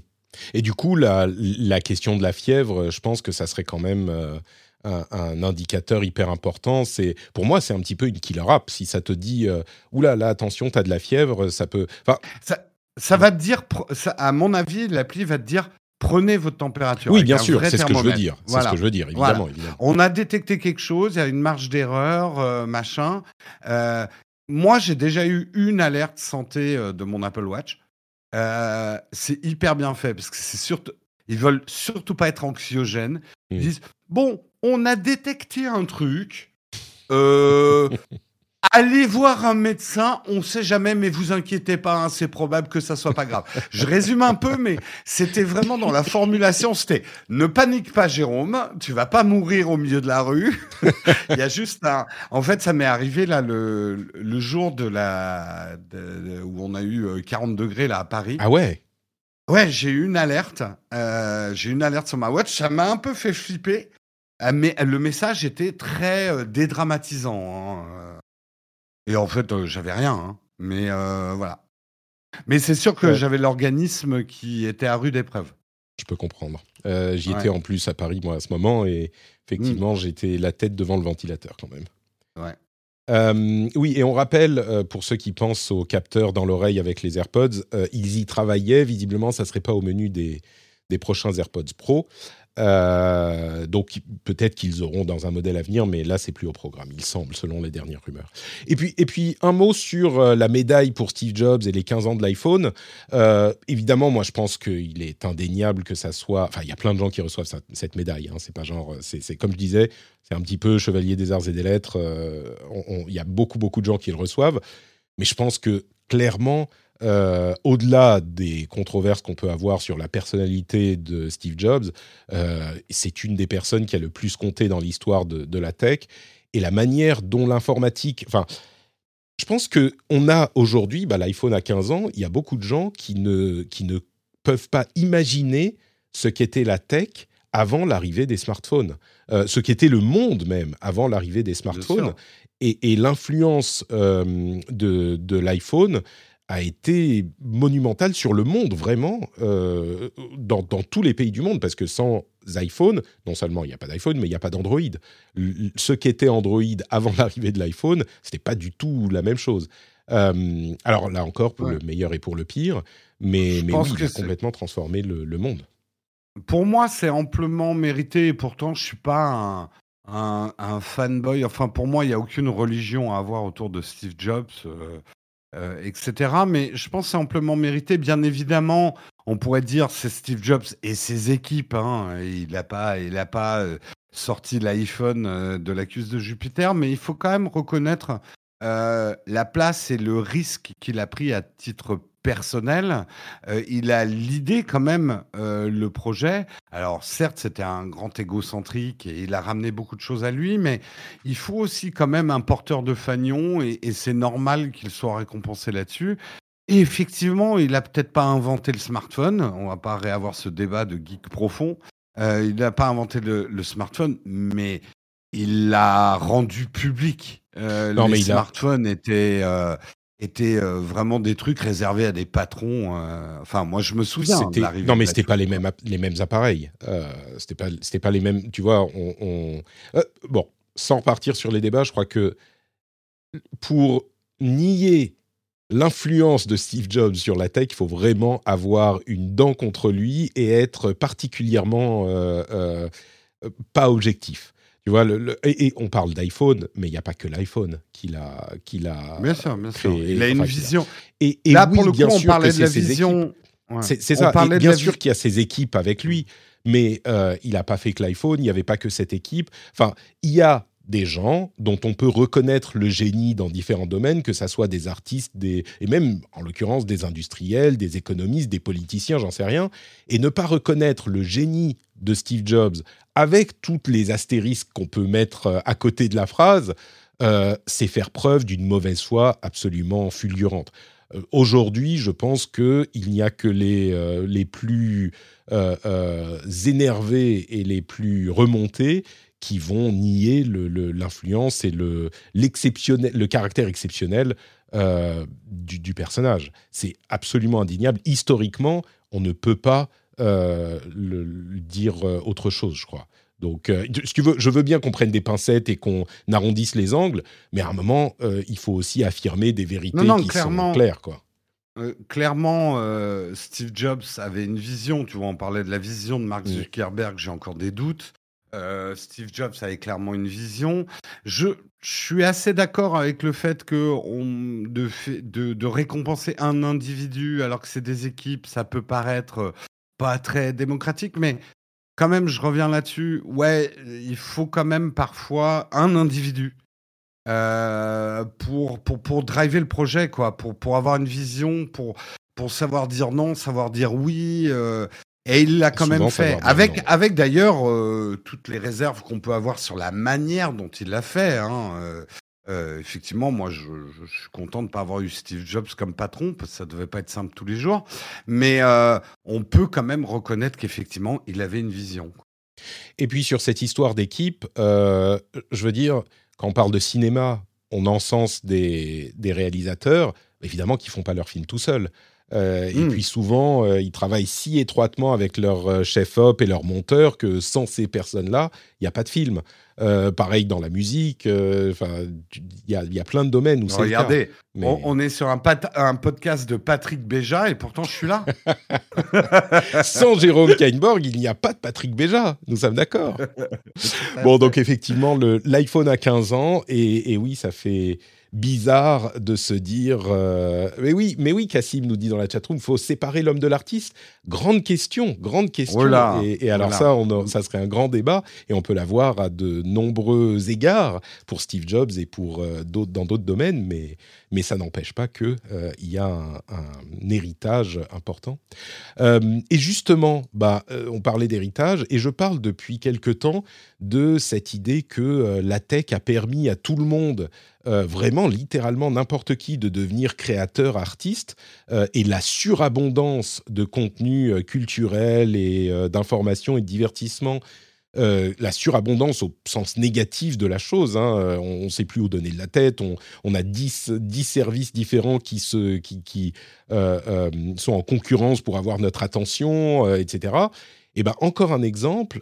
Et du coup, la, question de la fièvre, je pense que ça serait quand même... Euh, un, indicateur hyper important. C'est pour moi, c'est un petit peu une killer app. Si ça te dit, euh, oula, là, attention, tu as de la fièvre, ça peut. Enfin, ça, ça va te dire, à mon avis, l'appli va te dire. Prenez votre température. Oui, bien sûr, c'est ce que je veux dire. C'est ce que je veux dire, évidemment, On a détecté quelque chose, il y a une marge d'erreur, euh, machin. Euh, moi, j'ai déjà eu une alerte santé de mon Apple Watch. c'est hyper bien fait parce que c'est surtout, ils veulent surtout pas être anxiogènes. Ils mmh. disent bon, on a détecté un truc. Euh, Allez voir un médecin, on sait jamais, mais vous inquiétez pas, hein, c'est probable que ça soit pas grave. Je résume un peu, mais c'était vraiment dans la formulation, c'était ne panique pas, Jérôme, tu vas pas mourir au milieu de la rue. Il y a juste un. En fait, ça m'est arrivé là le, le jour de la de- où on a eu euh, 40 degrés là à Paris. Ah ouais? Ouais, j'ai eu une alerte. euh, j'ai eu une alerte sur ma watch. Ça m'a un peu fait flipper. Euh, mais le message était très euh, dédramatisant. hein, euh. Et en fait, euh, j'avais rien. hein. Mais euh, voilà. Mais c'est sûr que Ouais. j'avais l'organisme qui était à rude épreuve. Je peux comprendre. Euh, J'y Ouais. étais en plus à Paris, moi, à ce moment, et effectivement, j'étais la tête devant le ventilateur quand même. Ouais. Euh, oui, et on rappelle, euh, pour ceux qui pensent aux capteurs dans l'oreille avec les AirPods, euh, ils y travaillaient. Visiblement, ça ne serait pas au menu des, des prochains AirPods Pro. Euh, donc peut-être qu'ils auront dans un modèle à venir, mais là, c'est plus au programme, il semble, selon les dernières rumeurs. Et puis, et puis un mot sur euh, la médaille pour Steve Jobs et les 15 ans de l'iPhone. Euh, évidemment, moi, je pense qu'il est indéniable que ça soit. Enfin, il y a plein de gens qui reçoivent cette médaille. hein. C'est pas genre. C'est comme je disais, c'est un petit peu chevalier des arts et des lettres. Il y a beaucoup, beaucoup de gens qui le reçoivent. Mais je pense que clairement, euh, au-delà des controverses qu'on peut avoir sur la personnalité de Steve Jobs, euh, c'est une des personnes qui a le plus compté dans l'histoire de, de la tech. Et la manière dont l'informatique. Enfin, je pense que on a aujourd'hui, bah, l'iPhone a 15 ans, il y a beaucoup de gens qui ne, qui ne peuvent pas imaginer ce qu'était la tech avant l'arrivée des smartphones, Euh, ce qu'était le monde même avant l'arrivée des smartphones. Et, et l'influence euh, de, de l'iPhone a été monumentale sur le monde, vraiment, euh, dans, dans tous les pays du monde, parce que sans iPhone, non seulement il n'y a pas d'iPhone, mais il n'y a pas d'Android. Ce qu'était Android avant l'arrivée de l'iPhone, c'était pas du tout la même chose. Euh, alors là encore, pour Ouais. le meilleur et pour le pire, mais, Je mais oui, il a complètement transformé le, le monde. Pour moi, c'est amplement mérité. Et pourtant, je suis pas un, un, un fanboy. Enfin, pour moi, il n'y a aucune religion à avoir autour de Steve Jobs, euh, euh, etc. Mais je pense que c'est amplement mérité. Bien évidemment, on pourrait dire c'est Steve Jobs et ses équipes. hein. Il n'a pas, il a pas euh, sorti l'iPhone euh, de la cuisse de Jupiter. Mais il faut quand même reconnaître la place et le risque qu'il a pris à titre personnel. Euh, il a l'idée quand même, euh, le projet. Alors certes, c'était un grand égocentrique et il a ramené beaucoup de choses à lui, mais il faut aussi quand même un porteur de fanion et, et c'est normal qu'il soit récompensé là-dessus. Et effectivement, il a peut-être pas inventé le smartphone. On va pas réavoir ce débat de geek profond. Euh, il n'a pas inventé le, le smartphone, mais il l'a rendu public. Non, les mais a- smartphones étaient, étaient euh, vraiment des trucs réservés à des patrons. euh, Enfin, moi, je me souviens. non, mais c'était pas les mêmes, les mêmes appareils. Euh, c'était pas, c'était pas les mêmes. Tu vois, on, on- Euh, bon, sans repartir sur les débats, je crois que pour nier l'influence de Steve Jobs sur la tech, il faut vraiment avoir une dent contre lui et être particulièrement euh, pas objectif. Tu vois, le, le- et, et on parle d'iPhone, mais il n'y a pas que l'iPhone qu'il a, qu'il a Bien sûr, bien sûr. créé, Il a une enfin, vision. Et, et Là, oui, pour le coup, on parlait de la vision. Ouais. C'est ça. parlait Et bien sûr qu'il y a ses équipes avec lui, mais euh, il n'a pas fait que l'iPhone, il n'y avait pas que cette équipe. Enfin, il y a des gens dont on peut reconnaître le génie dans différents domaines, que ça soit des artistes, des, et même en l'occurrence des industriels, des économistes, des politiciens, j'en sais rien, et ne pas reconnaître le génie de Steve Jobs avec toutes les astérisques qu'on peut mettre euh, à côté de la phrase, euh, c'est faire preuve d'une mauvaise foi absolument fulgurante. Euh, Aujourd'hui, je pense qu'il n'y a que les, les plus énervés et les plus remontés qui vont nier le- le- l'influence et le, caractère exceptionnel du, du personnage. C'est absolument indéniable. Historiquement, on ne peut pas euh, le, le dire euh, autre chose, je crois. Donc, euh, si tu veux, je veux bien qu'on prenne des pincettes et qu'on arrondisse les angles, mais à un moment, euh, il faut aussi affirmer des vérités Non, non, qui clairement. sont claires, quoi. Euh, clairement, Steve Jobs avait une vision. Tu vois, on parlait de la vision de Mark. Zuckerberg. J'ai encore des doutes. Steve Jobs avait clairement une vision. Je, je suis assez d'accord avec le fait que on, de, fait- de, de récompenser un individu alors que c'est des équipes, ça peut paraître pas très démocratique, mais quand même, je reviens là-dessus. Ouais, il faut quand même parfois un individu euh, pour, pour, pour driver le projet, quoi, pour, pour avoir une vision, pour, pour savoir dire non, savoir dire oui. euh, et il l'a quand Souvent, même fait. Avec, non. avec d'ailleurs euh, toutes les réserves qu'on peut avoir sur la manière dont il l'a fait. hein, euh, effectivement, moi, je, suis content de ne pas avoir eu Steve Jobs comme patron, parce que ça devait pas être simple tous les jours. Mais euh, on peut quand même reconnaître qu'effectivement, il avait une vision. Et puis sur cette histoire d'équipe, euh, je veux dire, quand on parle de cinéma, on encense des, des réalisateurs, évidemment, qui font pas leur film tout seuls. Euh, Et Mm. puis souvent, euh, ils travaillent si étroitement avec leur euh, chef-op et leur monteur que sans ces personnes-là, il n'y a pas de film. Euh, pareil dans la musique, enfin, il y, a- il y a plein de domaines où c'est le cas. Regardez, Mais- on, on est sur un, podcast de Patrick Béja et pourtant je suis là. Sans Jérôme Kainborg, il n'y a pas de Patrick Béja. Nous sommes d'accord. Bon, donc effectivement, l'iPhone a 15 ans et, et oui, ça fait bizarre de se dire. euh, mais oui, mais oui, Cassim nous dit dans la chatroom, il faut séparer l'homme de l'artiste. Grande question, grande question. Et, et alors ça, on a- ça serait un grand débat et on peut l'avoir à de nombreux égards pour Steve Jobs et pour euh, d'autres dans d'autres domaines, mais mais ça n'empêche pas que euh, il y a un, un héritage important. Et justement, bah, on parlait d'héritage, et je parle depuis quelque temps de cette idée que la tech a permis à tout le monde, euh, vraiment littéralement n'importe qui, de devenir créateur, artiste, euh, et la surabondance de contenu euh, culturel et d'information et de divertissement. euh, la surabondance au sens négatif de la chose, hein, on ne sait plus où donner de la tête, on, on a 10, 10 services différents qui, se, qui, qui sont en concurrence pour avoir notre attention, etc. Et ben encore un exemple,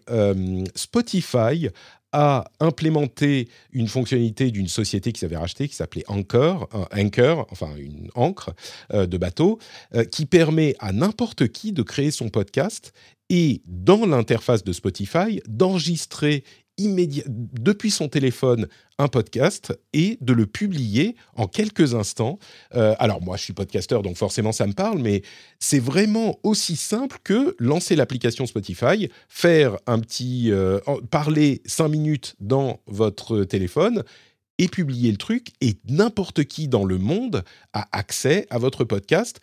Spotify a implémenté une fonctionnalité d'une société qui s'avait rachetée, qui s'appelait Anchor, un Anchor, enfin une ancre euh, de bateau, euh, qui permet à n'importe qui de créer son podcast et dans l'interface de Spotify d'enregistrer depuis son téléphone un podcast et de le publier en quelques instants. Euh, alors moi, je suis podcasteur, donc forcément ça me parle, mais c'est vraiment aussi simple que lancer l'application Spotify, faire un petit euh, parler cinq minutes dans votre téléphone et publier le truc et n'importe qui dans le monde a accès à votre podcast.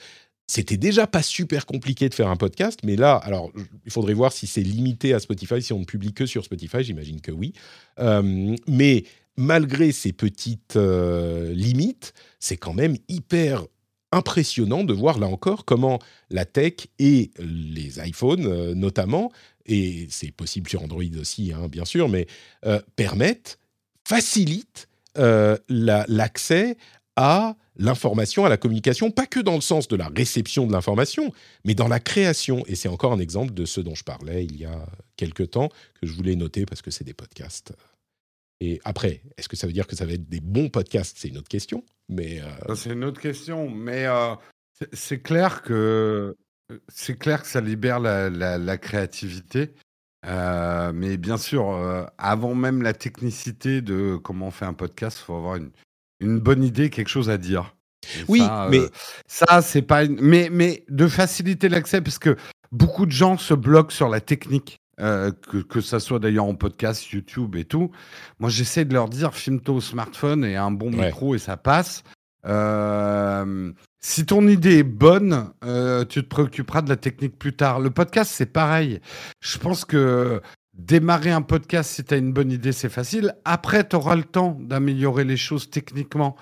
C'était déjà pas super compliqué de faire un podcast, mais là, alors il faudrait voir si c'est limité à Spotify, si on ne publie que sur Spotify, j'imagine que oui. Euh, mais malgré ces petites euh, limites, c'est quand même hyper impressionnant de voir là encore comment la tech et les iPhones euh, notamment, et c'est possible sur Android aussi hein, bien sûr, mais permettent, facilitent la- l'accès à l'information, à la communication, pas que dans le sens de la réception de l'information, mais dans la création. Et c'est encore un exemple de ce dont je parlais il y a quelques temps, que je voulais noter parce que c'est des podcasts. Et après, est-ce que ça veut dire que ça va être des bons podcasts? C'est une autre question. Mais euh, C'est une autre question, mais euh, c'est- clair que c'est clair que ça libère la, créativité. Euh, mais bien sûr, avant même la technicité de comment on fait un podcast, il faut avoir une, une bonne idée, quelque chose à dire. Et Oui, ça, euh, mais- ça c'est pas. une- Mais mais de faciliter l'accès parce que beaucoup de gens se bloquent sur la technique. euh, que, que ça soit d'ailleurs en podcast, YouTube et tout. Moi, j'essaie de leur dire filme-toi au smartphone et un bon Ouais. micro et ça passe. Euh, si ton idée est bonne, euh, tu te préoccuperas de la technique plus tard. Le podcast, c'est pareil. Je pense que démarrer un podcast, si tu as une bonne idée, c'est facile. Après, tu auras le temps d'améliorer les choses techniquement.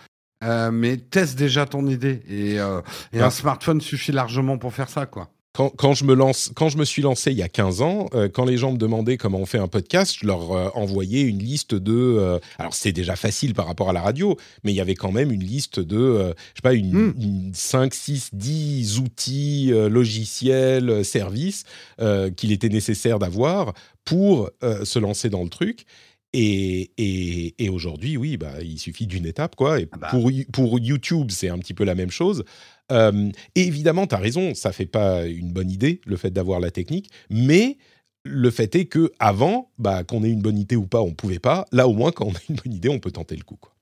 Euh, mais teste déjà ton idée. Et, euh, et Ouais. un smartphone suffit largement pour faire ça, quoi. quand, quand je me lance, quand je me suis lancé il y a 15 ans, euh, quand les gens me demandaient comment on fait un podcast, je leur euh, envoyais une liste de. euh, alors c'est déjà facile par rapport à la radio, mais il y avait quand même une liste de, je sais pas, une, Mm. une 5, 6, 10 outils, logiciels, services qu'il était nécessaire d'avoir pour euh, se lancer dans le truc. Et, et, et aujourd'hui, oui, bah, il suffit d'une étape, quoi. Et Ah bah. pour, pour YouTube, c'est un petit peu la même chose. Euh, et évidemment, tu as raison, ça fait pas une bonne idée, le fait d'avoir la technique, mais le fait est que avant, bah, qu'on ait une bonne idée ou pas, on pouvait pas. Là, au moins, quand on a une bonne idée, on peut tenter le coup. Quoi.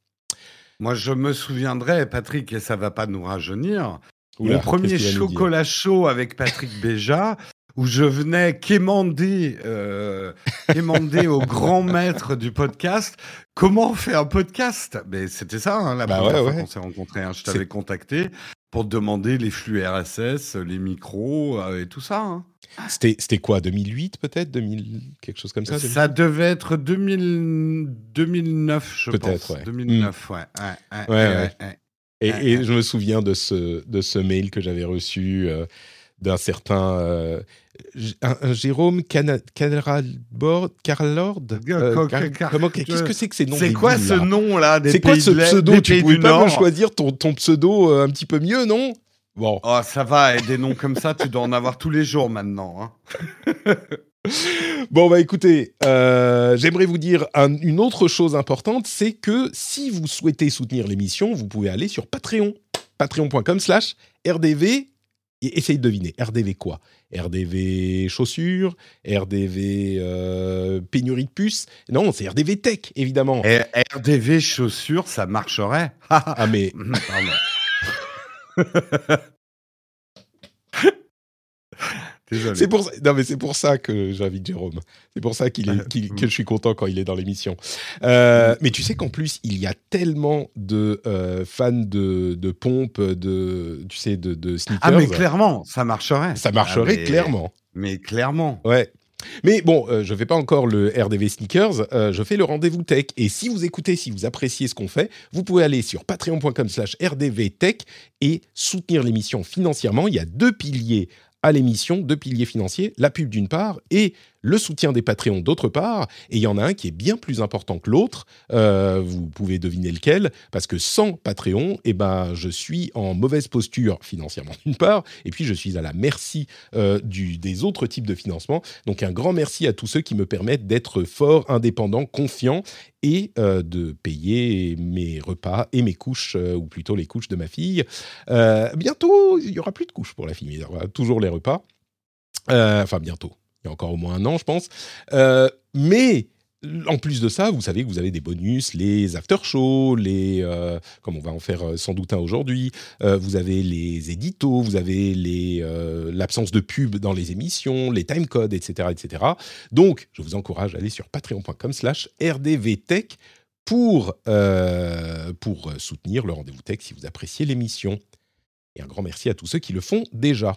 Moi, je me souviendrai, Patrick, et ça va pas nous rajeunir. Oula, Mon premier chocolat chaud avec Patrick Béja, où je venais quémander, euh, quémander au grand maître du podcast comment on fait un podcast? Mais c'était ça, hein, la Bah première ouais, fois ouais. qu'on s'est rencontrés. hein. Je t'avais contacté pour te demander les flux RSS, les micros euh, et tout ça. hein. C'était c'était quoi 2008 peut-être? 2000 quelque chose comme ça 2000? Ça devait être 2000, 2009, je Peut-être, pense. ouais. 2009, ouais. Ouais, ouais, Ouais. Et, je me souviens de ce, de ce mail que j'avais reçu euh, d'un certain euh, un, un Jérôme Carlord. Euh, Qu'est-ce que c'est que ces noms C'est quoi ce là nom-là C'est quoi ce pseudo Tu pouvais pas choisir ton, ton pseudo euh, un petit peu mieux, non? Bon. Oh, ça va, et des noms comme ça, tu dois en avoir tous les jours maintenant. hein. Bon, bah écoutez, euh, j'aimerais vous dire un- une autre chose importante, c'est que si vous souhaitez soutenir l'émission, vous pouvez aller sur Patreon, patreon.com slash RDV, essayez de deviner, RDV quoi? RDV chaussures, RDV euh, pénurie de puces? Non, c'est RDV Tech, évidemment. Et RDV chaussures, ça marcherait. Ah mais. c'est pour ça, non mais c'est pour ça que j'invite Jérôme. C'est pour ça qu'il est, mm. que je suis content quand il est dans l'émission. Euh, mais tu sais qu'en plus il y a tellement de euh, fans de, de pompes, de tu sais de, de sneakers. Ah, mais clairement, ça marcherait. Ça marcherait Ah, mais- clairement. Mais clairement. Ouais. Mais bon, euh, je fais pas encore le RDV Sneakers, euh, je fais le rendez-vous tech. Et si vous écoutez, si vous appréciez ce qu'on fait, vous pouvez aller sur patreon.com slash rdvtech et soutenir l'émission financièrement. Il y a deux piliers à l'émission, deux piliers financiers, la pub d'une part et le soutien des Patreons d'autre part. Et il y en a un qui est bien plus important que l'autre. Euh, vous pouvez deviner lequel, parce que sans Patreon, eh ben, je suis en mauvaise posture financièrement d'une part, et puis je suis à la merci euh, des autres types de financement. Donc un grand merci à tous ceux qui me permettent d'être fort, indépendant, confiant et euh, de payer mes repas et mes couches, ou plutôt les couches de ma fille. Bientôt, il y aura plus de couches pour la fille, il aura toujours les repas. Enfin, bientôt. Il y a encore au moins un an, je pense. Euh, mais en plus de ça, vous savez que vous avez des bonus, les after-shows, les, euh, comme on va en faire euh, sans doute un aujourd'hui, vous avez les éditos, vous avez l'absence de pub dans les émissions, les timecodes, etc., etc. Donc, je vous encourage à aller sur patreon.com slash rdvtech pour, pour soutenir le rendez-vous tech si vous appréciez l'émission. Et un grand merci à tous ceux qui le font déjà.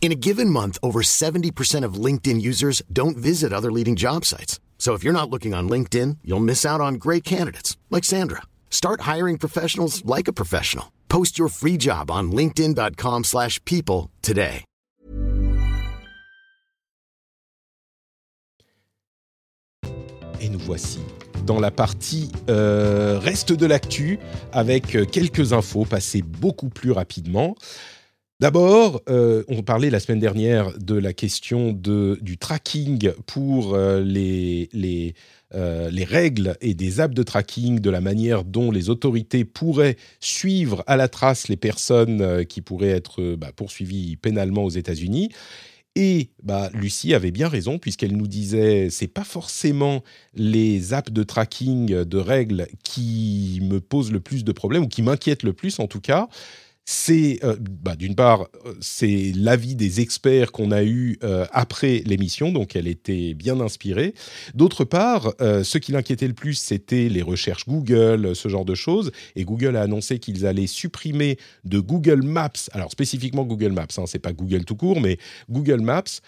In a given month, over 70% of LinkedIn users don't visit other leading job sites. So if you're not looking on LinkedIn, you'll miss out on great candidates like Sandra. Start hiring professionals like a professional. Post your free job on linkedin.com/people today. Et nous voici dans la partie euh, reste de l'actu avec euh, quelques infos passées beaucoup plus rapidement. D'abord, euh, on parlait la semaine dernière de la question du tracking pour euh, euh, les règles et des apps de tracking, de la manière dont les autorités pourraient suivre à la trace les personnes qui pourraient être bah, poursuivies pénalement aux États-Unis. Et bah, Lucie avait bien raison puisqu'elle nous disait c'est pas forcément les apps de tracking de règles qui me posent le plus de problèmes ou qui m'inquiètent le plus en tout cas. C'est euh, bah, d'une part euh, c'est l'avis des experts qu'on a eu euh, après l'émission, donc elle était bien inspirée. D'autre part, ce qui l'inquiétait le plus, c'était les recherches Google, ce genre de choses. Et Google a annoncé qu'ils allaient supprimer de Google Maps, alors spécifiquement Google Maps, hein, c'est pas Google tout court, mais Google Maps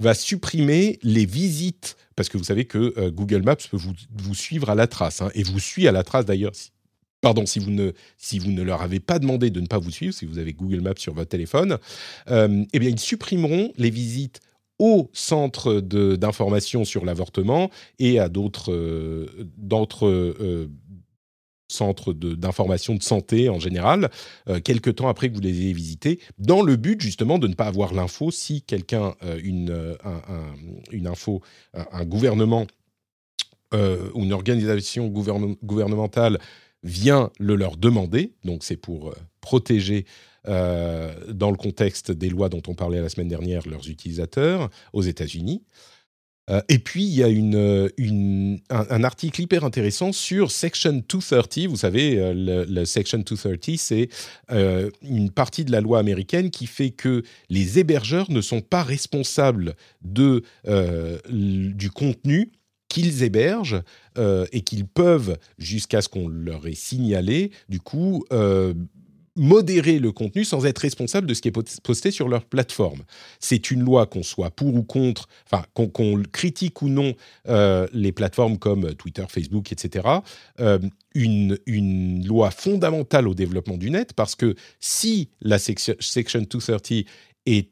va supprimer les visites, parce que vous savez que Google Maps peut vous, suivre à la trace, hein, et vous suit à la trace d'ailleurs. Pardon, si vous, ne, si vous ne leur avez pas demandé de ne pas vous suivre, si vous avez Google Maps sur votre téléphone, euh, eh bien, ils supprimeront les visites au centre d'information sur l'avortement et à d'autres euh, euh, centres d'information de, santé en général, euh, quelques temps après que vous les ayez visités, dans le but justement de ne pas avoir l'info. Si quelqu'un, une, une info, un, gouvernement ou une organisation gouvernementale vient le leur demander, donc c'est pour protéger euh, dans le contexte des lois dont on parlait la semaine dernière, leurs utilisateurs aux États-Unis. Euh, et puis, il y a une, un, article hyper intéressant sur Section 230. Vous savez, euh, le, Section 230, c'est une partie de la loi américaine qui fait que les hébergeurs ne sont pas responsables de, du contenu qu'ils hébergent et qu'ils peuvent, jusqu'à ce qu'on leur ait signalé, du coup, modérer le contenu sans être responsable de ce qui est posté sur leur plateforme. C'est une loi qu'on soit pour ou contre, enfin qu'on critique ou non euh, les plateformes comme Twitter, Facebook, etc. Euh, une, une, loi fondamentale au développement du net parce que si la section, 230 est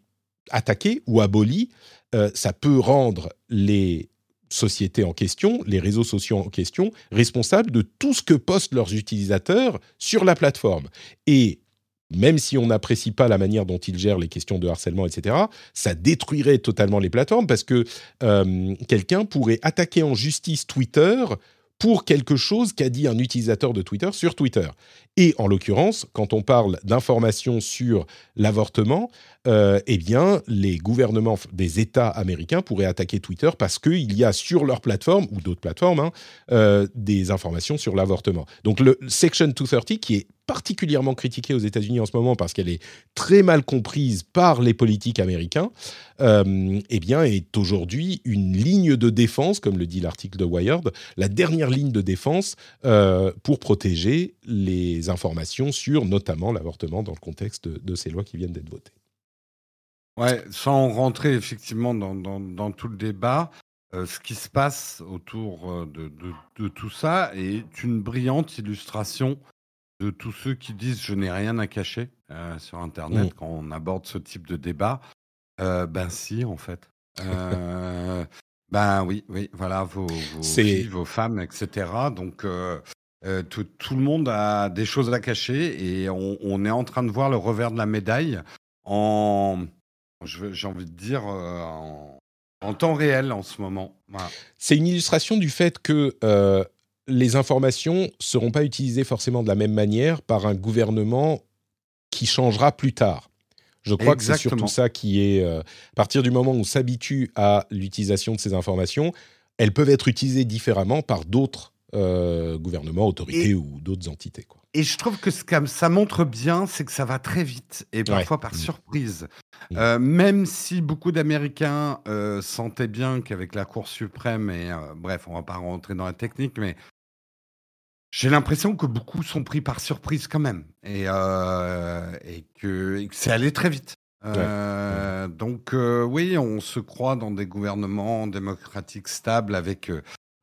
attaquée ou abolie, euh, ça peut rendre les sociétés en question, les réseaux sociaux en question, responsables de tout ce que postent leurs utilisateurs sur la plateforme. Et même si on n'apprécie pas la manière dont ils gèrent les questions de harcèlement, etc., ça détruirait totalement les plateformes parce que euh, quelqu'un pourrait attaquer en justice Twitter pour quelque chose qu'a dit un utilisateur de Twitter sur Twitter. Et en l'occurrence, quand on parle d'informations sur l'avortement, euh, eh bien, les gouvernements des États américains pourraient attaquer Twitter parce qu'il y a sur leur plateforme, ou d'autres plateformes, hein, euh, des informations sur l'avortement. Donc le Section 230, qui est particulièrement critiquée aux États-Unis en ce moment parce qu'elle est très mal comprise par les politiques américains, euh, eh bien, est aujourd'hui une ligne de défense, comme le dit l'article de Wired, la dernière ligne de défense euh, pour protéger les informations sur notamment l'avortement dans le contexte de, ces lois qui viennent d'être votées. Ouais, sans rentrer effectivement dans, tout le débat, euh, ce qui se passe autour de, de, tout ça est une brillante illustration de tous ceux qui disent je n'ai rien à cacher euh, sur Internet mmh. quand on aborde ce type de débat. Euh, ben si, en fait. Euh, ben oui, oui, voilà, vos, filles, vos femmes, etc. Donc tout, tout, le monde a des choses à cacher et on, est en train de voir le revers de la médaille en, j'ai envie de dire, en, en, temps réel en ce moment. C'est une illustration du fait que les informations seront pas utilisées forcément de la même manière par un gouvernement qui changera plus tard. Je crois que c'est surtout ça qui est, euh, à partir du moment où on s'habitue à l'utilisation de ces informations, elles peuvent être utilisées différemment par d'autres euh, gouvernements, autorités ou d'autres entités. Quoi. Et je trouve que ce que ça montre bien, c'est que ça va très vite et parfois par mmh. surprise. Mmh. Euh, même si beaucoup d'Américains sentaient bien qu'avec la Cour suprême, et bref, on va pas rentrer dans la technique, mais j'ai l'impression que beaucoup sont pris par surprise quand même et, euh, et, que, c'est allé très vite. Euh, donc euh, oui, on se croit dans des gouvernements démocratiques stables avec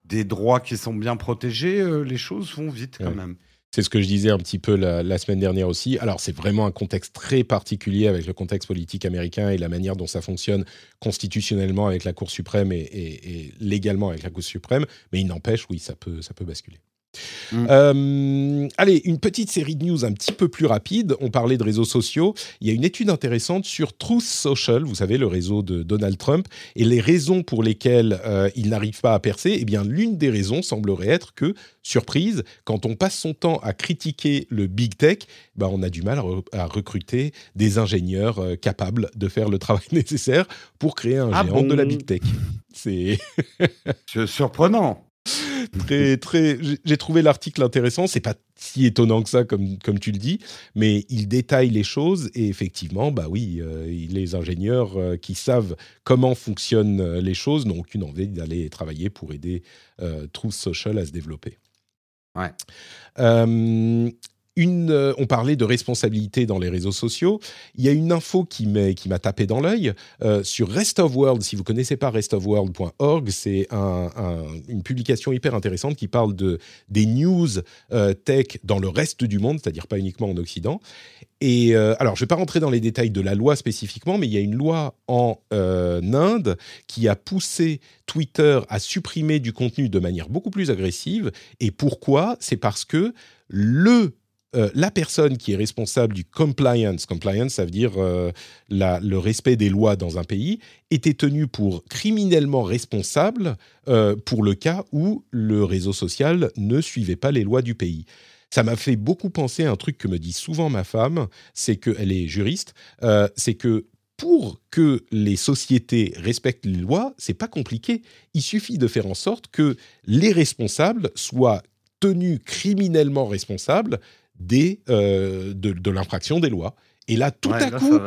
des droits qui sont bien protégés. les choses vont vite quand même. C'est ce que je disais un petit peu la, semaine dernière aussi. Alors c'est vraiment un contexte très particulier avec le contexte politique américain et la manière dont ça fonctionne constitutionnellement avec la Cour suprême et, et légalement avec la Cour suprême. Mais il n'empêche, oui, ça peut, ça peut basculer. Mm. Euh, allez, une petite série de news un petit peu plus rapide. On parlait de réseaux sociaux. Il y a une étude intéressante sur Truth Social, vous savez, le réseau de Donald Trump, et les raisons pour lesquelles euh, il n'arrive pas à percer. Eh bien, l'une des raisons semblerait être que, surprise, quand on passe son temps à critiquer le big tech, ben, on a du mal à, recruter des ingénieurs euh, capables de faire le travail nécessaire pour créer un ah géant de la big tech. C'est surprenant très, très. J'ai trouvé l'article intéressant. C'est pas si étonnant que ça, comme, comme tu le dis, mais il détaille les choses et effectivement, bah oui, euh, les ingénieurs euh, qui savent comment fonctionnent euh, les choses n'ont aucune envie d'aller travailler pour aider Truth Social à se développer. Ouais. Euh, on parlait de responsabilité dans les réseaux sociaux. Il y a une info qui m'a tapé dans l'œil euh, sur Rest of World. Si vous connaissez pas restofworld.org, c'est un, une publication hyper intéressante qui parle de des news euh, tech dans le reste du monde, c'est-à-dire pas uniquement en Occident. Et alors, je vais pas rentrer dans les détails de la loi spécifiquement, mais il y a une loi en Inde qui a poussé Twitter à supprimer du contenu de manière beaucoup plus agressive. Et pourquoi? C'est parce que le euh, la personne qui est responsable du compliance, compliance ça veut dire euh, le respect des lois dans un pays, était tenue pour criminellement responsable euh, pour le cas où le réseau social ne suivait pas les lois du pays. Ça m'a fait beaucoup penser à un truc que me dit souvent ma femme, c'est qu'elle est juriste, c'est que pour que les sociétés respectent les lois, c'est pas compliqué. Il suffit de faire en sorte que les responsables soient tenus criminellement responsables des, euh, de, l'infraction des lois. Et là, tout à coup,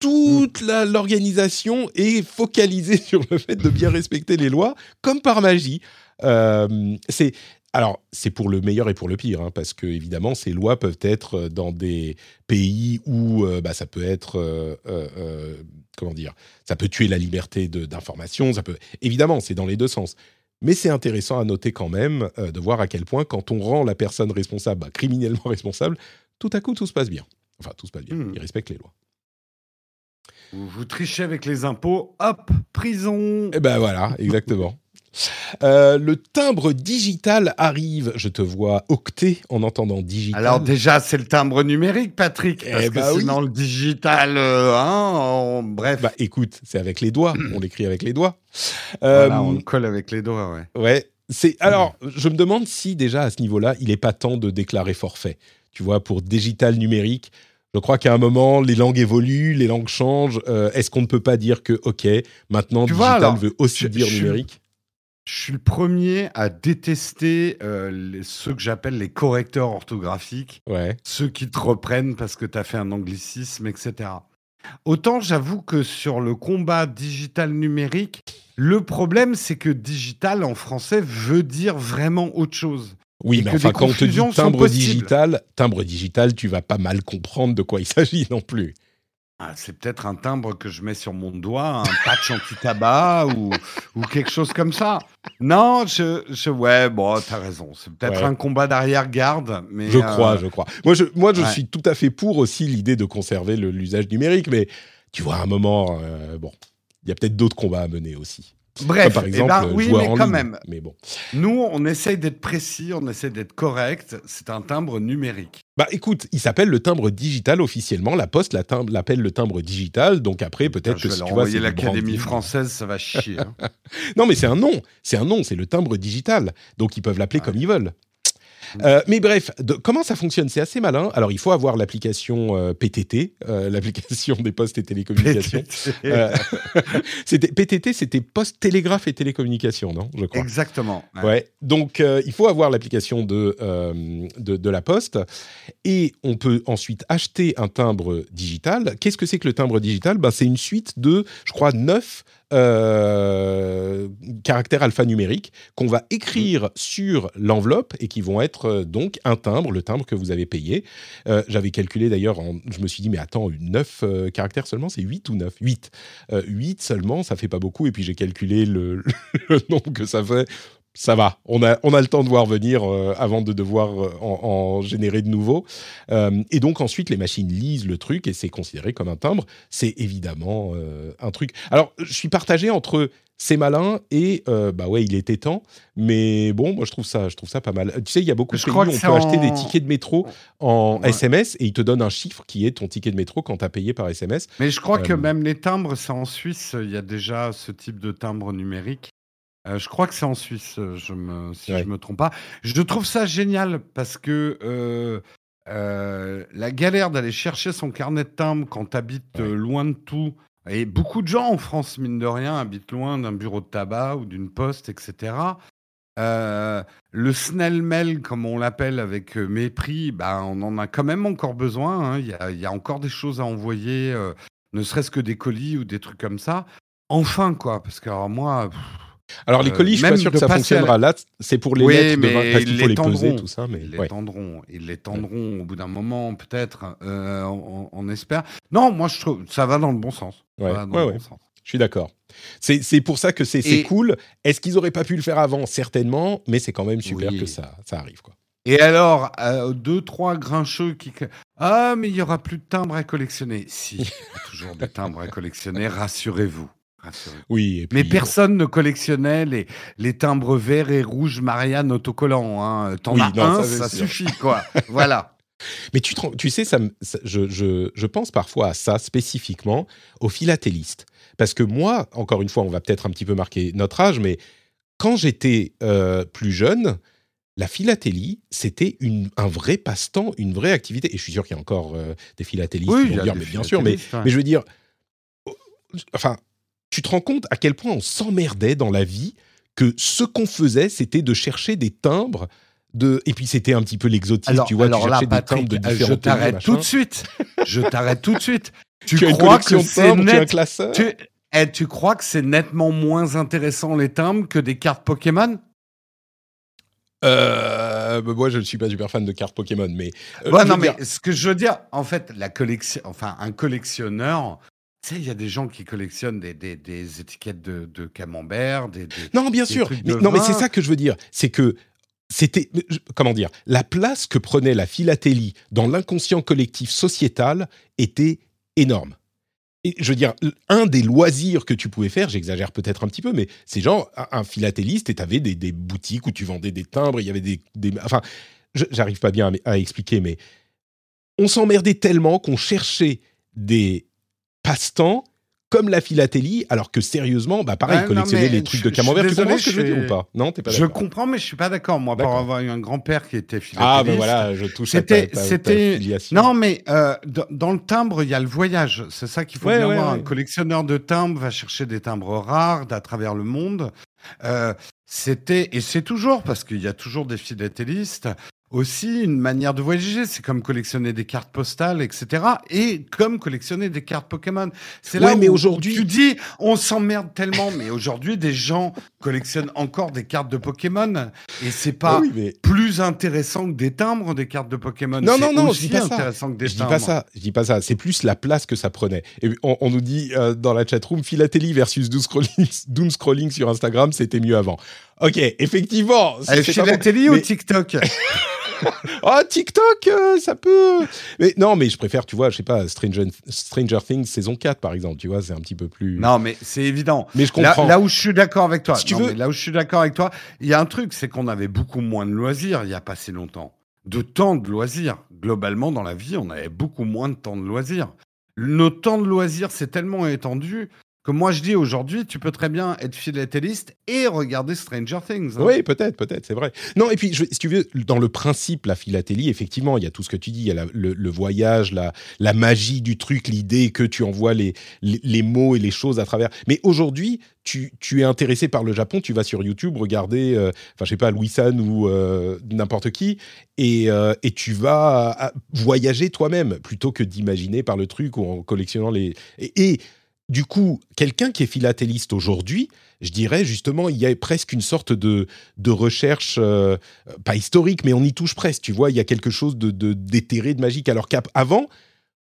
toute l'organisation est focalisée sur le fait de bien respecter les lois, comme par magie. Euh, c'est alors, c'est pour le meilleur et pour le pire, hein, parce que évidemment, ces lois peuvent être dans des pays où euh, bah, ça peut être, comment dire, ça peut tuer la liberté d'information. Ça peut, évidemment, c'est dans les deux sens. Mais c'est intéressant à noter quand même euh, de voir à quel point, quand on rend la personne responsable, bah, criminellement responsable, tout à coup, tout se passe bien. Enfin, tout se passe bien. Hmm. Il respecte les lois. Vous, trichez avec les impôts, hop, prison. Et eh ben voilà, exactement. Euh, le timbre digital arrive. Je te vois octet en entendant digital. Alors déjà, c'est le timbre numérique, Patrick. Parce eh que bah sinon, le digital, euh, hein, bref. Bah écoute, c'est avec les doigts. on l'écrit avec les doigts. Voilà, on euh, colle avec les doigts, ouais. Ouais. C'est alors, je me demande si déjà à ce niveau-là, il n'est pas temps de déclarer forfait. Tu vois, pour digital numérique, je crois qu'à un moment, les langues évoluent, les langues changent. Est-ce qu'on ne peut pas dire que, OK, maintenant, digital veut aussi dire numérique? Je suis le premier à détester euh, ceux que j'appelle les correcteurs orthographiques, ouais. ceux qui te reprennent parce que tu as fait un anglicisme, etc. Autant j'avoue que sur le combat digital numérique, le problème c'est que digital en français veut dire vraiment autre chose. Oui, mais enfin, quand on te dit timbre digital, timbre digital, tu vas pas mal comprendre de quoi il s'agit non plus. Ah, c'est peut-être un timbre que je mets sur mon doigt, un patch anti-tabac ou, ou quelque chose comme ça. Non, je, je ouais, bon, t'as raison. C'est peut-être un combat d'arrière-garde, mais je crois, euh, je crois. Moi, je, moi, je suis tout à fait pour aussi l'idée de conserver l'usage numérique, mais tu vois, à un moment, euh, bon, il y a peut-être d'autres combats à mener aussi. Bref, par eh exemple, ben, oui, mais quand même. Mais bon. Nous, on essaye d'être précis, on essaie d'être correct. C'est un timbre numérique. Bah écoute, il s'appelle le timbre digital officiellement. La Poste l'appelle le timbre digital. Donc après, peut-être que si tu vois, l'Académie française, ça va chier. Hein. non, mais c'est un nom. C'est un nom. C'est le timbre digital. Donc ils peuvent l'appeler comme ils veulent. Euh, mais bref, comment ça fonctionne? C'est assez malin. Alors, il faut avoir l'application euh, PTT, euh, l'application des postes et télécommunications. c'était PTT, c'était Poste Télégraphe et Télécommunications, non? Je crois. Exactement. Ouais. Donc, il faut avoir l'application de, de, de la Poste et on peut ensuite acheter un timbre digital. Qu'est-ce que c'est que le timbre digital? Ben, c'est une suite de, je crois, neuf euh, caractères alphanumériques qu'on va écrire sur l'enveloppe et qui vont être euh, donc un timbre, le timbre que vous avez payé. Euh, j'avais calculé d'ailleurs, je me suis dit, mais attends, 9 caractères seulement, c'est 8 ou 9 8. 8 seulement, ça fait pas beaucoup. Et puis j'ai calculé le, le nombre que ça fait ça va. On a, on a le temps de voir venir euh, avant de devoir euh, en, générer de nouveaux. Euh, et donc ensuite, les machines lisent le truc et c'est considéré comme un timbre. C'est évidemment un truc. Alors, je suis partagé entre c'est malin et bah ouais, il était temps. Mais bon, moi je trouve ça, je trouve ça pas mal. Tu sais, il y a beaucoup de pays où on peut acheter des tickets de métro en SMS et ils te donnent un chiffre qui est ton ticket de métro quand tu as payé par SMS. Mais je crois que même les timbres, c'est en Suisse, il y a déjà ce type de timbre numérique. Euh, je crois que c'est en Suisse, euh, je me, si je ne me trompe pas. Je trouve ça génial parce que euh, la galère d'aller chercher son carnet de timbre quand tu habites loin de tout, et beaucoup de gens en France, mine de rien, habitent loin d'un bureau de tabac ou d'une poste, etc. le snail mail, comme on l'appelle avec mépris, bah, on en a quand même encore besoin. Hein. Il y, y, a encore des choses à envoyer, ne serait-ce que des colis ou des trucs comme ça. Enfin, quoi, parce que alors, moi, Alors les Euh, colis, je suis pas sûr que ça fonctionnera. à Là, c'est pour les Oui, lettres, mais parce qu'il faut les peser, tout ça. Mais Ils les tendront, ils les tendront au bout d'un moment, peut-être, euh, on, on espère. Non, moi je trouve ça va dans le bon sens. Ça Ouais, va dans ouais, le ouais. bon sens. Je suis d'accord. C'est pour ça que c'est c'est Et- cool. Est-ce qu'ils auraient pas pu le faire avant? Certainement, mais c'est quand même super Oui. que ça, ça arrive. Quoi. Et alors, euh, deux, trois grincheux qui. Ah, mais il y aura plus de timbres à collectionner. Si, il y a toujours des timbres à collectionner, rassurez-vous. Oui, puis, Mais personne ne collectionnait les, les timbres verts et rouges Marianne autocollants. Hein. T'en Oui, as non, un, ça, suffit, quoi. voilà. Mais tu, te tu sais, ça, je, je- je pense parfois à ça spécifiquement aux philatélistes. Parce que moi, encore une fois, on va peut-être un petit peu marquer notre âge, mais quand j'étais euh, plus jeune, la philatélie, c'était une- un vrai passe-temps, une vraie activité. Et je suis sûr qu'il y a encore euh, des philatélistes Oui, qui vont dire, mais bien sûr, mais, ouais. mais je veux dire, oh, enfin, tu te rends compte à quel point on s'emmerdait dans la vie que ce qu'on faisait, c'était de chercher des timbres. De... Et puis c'était un petit peu l'exotisme, tu vois, alors tu là, cherchais des timbres Patrick, de euh, je t'arrête tout de suite. Je t'arrête tout de suite. Tu, crois que c'est timbres, tu as un net Tu, eh, tu crois que c'est nettement moins intéressant les timbres que des cartes Pokémon? Euh, bah, moi, je ne suis pas super fan de cartes Pokémon, mais. euh, Ouais, non, mais ce que je veux dire, en fait, la collection, enfin, un collectionneur, tu sais, il y a des gens qui collectionnent des, des, des étiquettes de, de camembert, des, des- Non, bien sûr. Mais, non, mais c'est ça que je veux dire. C'est que c'était. Comment dire La place que prenait la philatélie dans l'inconscient collectif sociétal était énorme. Et je veux dire, un des loisirs que tu pouvais faire, j'exagère peut-être un petit peu, mais c'est genre un, philatéliste et tu avais des, des boutiques où tu vendais des timbres, il y avait des. des- enfin, j'arrive pas bien à, à expliquer, mais on s'emmerdait tellement qu'on cherchait des passe-temps comme la philatélie, alors que sérieusement, bah pareil, Ouais, collectionner les trucs je- de camembert, tu comprends ce que je veux dire ou pas? Non, t'es pas Je comprends, mais je suis pas d'accord. Moi, pour avoir eu un grand-père qui était philatéliste. Ah, ben voilà, je touche à ta, C'était, ta- ta c'était. Non, mais euh, dans, le timbre, il y a le voyage. C'est ça qu'il faut Ouais, bien ouais, voir. Un collectionneur de timbres va chercher des timbres rares d'à travers le monde. Euh, c'était et c'est toujours parce qu'il y a toujours des philatélistes. Aussi une manière de voyager, c'est comme collectionner des cartes postales, etc. Et comme collectionner des cartes Pokémon. C'est là Ouais, où, mais aujourd'hui- tu dis, on s'emmerde tellement, mais aujourd'hui des gens collectionnent encore des cartes de Pokémon et c'est pas Ah oui, mais plus intéressant que des timbres des cartes de Pokémon. Non, non, non, je aussi dis pas ça. intéressant que des je dis timbres. pas ça. Je dis pas ça. C'est plus la place que ça prenait. Et on, on nous dit euh, dans la chatroom, philatélie versus doom scrolling, doom scrolling sur Instagram, c'était mieux avant. Ok, effectivement. pas philatélie ou Mais- TikTok? Oh, TikTok, euh, ça peut. Mais non, mais je préfère, tu vois, je sais pas, Stranger, Stranger Things saison 4, par exemple. Tu vois, c'est un petit peu plus. Non, mais c'est évident. Mais je Là, comprends. là où je suis d'accord avec toi, Si tu non, veux- mais là où je suis d'accord avec toi, il y a un truc, c'est qu'on avait beaucoup moins de loisirs il y a pas si longtemps. De temps de loisirs. Globalement, dans la vie, on avait beaucoup moins de temps de loisirs. Nos temps de loisirs, c'est tellement étendu que moi, je dis aujourd'hui, tu peux très bien être philatéliste et regarder Stranger Things. hein. Oui, peut-être, peut-être, c'est vrai. Non, et puis, je- si tu veux, dans le principe, la philatélie, effectivement, il y a tout ce que tu dis, il y a le, voyage, la, magie du truc, l'idée que tu envoies les, mots et les choses à travers. Mais aujourd'hui, tu, es intéressé par le Japon, tu vas sur YouTube regarder, euh, enfin, je sais pas, Louis San ou euh, n'importe qui, et, euh, tu vas voyager toi-même, plutôt que d'imaginer par le truc ou en collectionnant les... et du coup, quelqu'un qui est philatéliste aujourd'hui, je dirais justement, il y a presque une sorte de, de recherche, euh, pas historique, mais on y touche presque. Tu vois, il y a quelque chose de de- d'éthéré, de, magique. Alors qu'avant,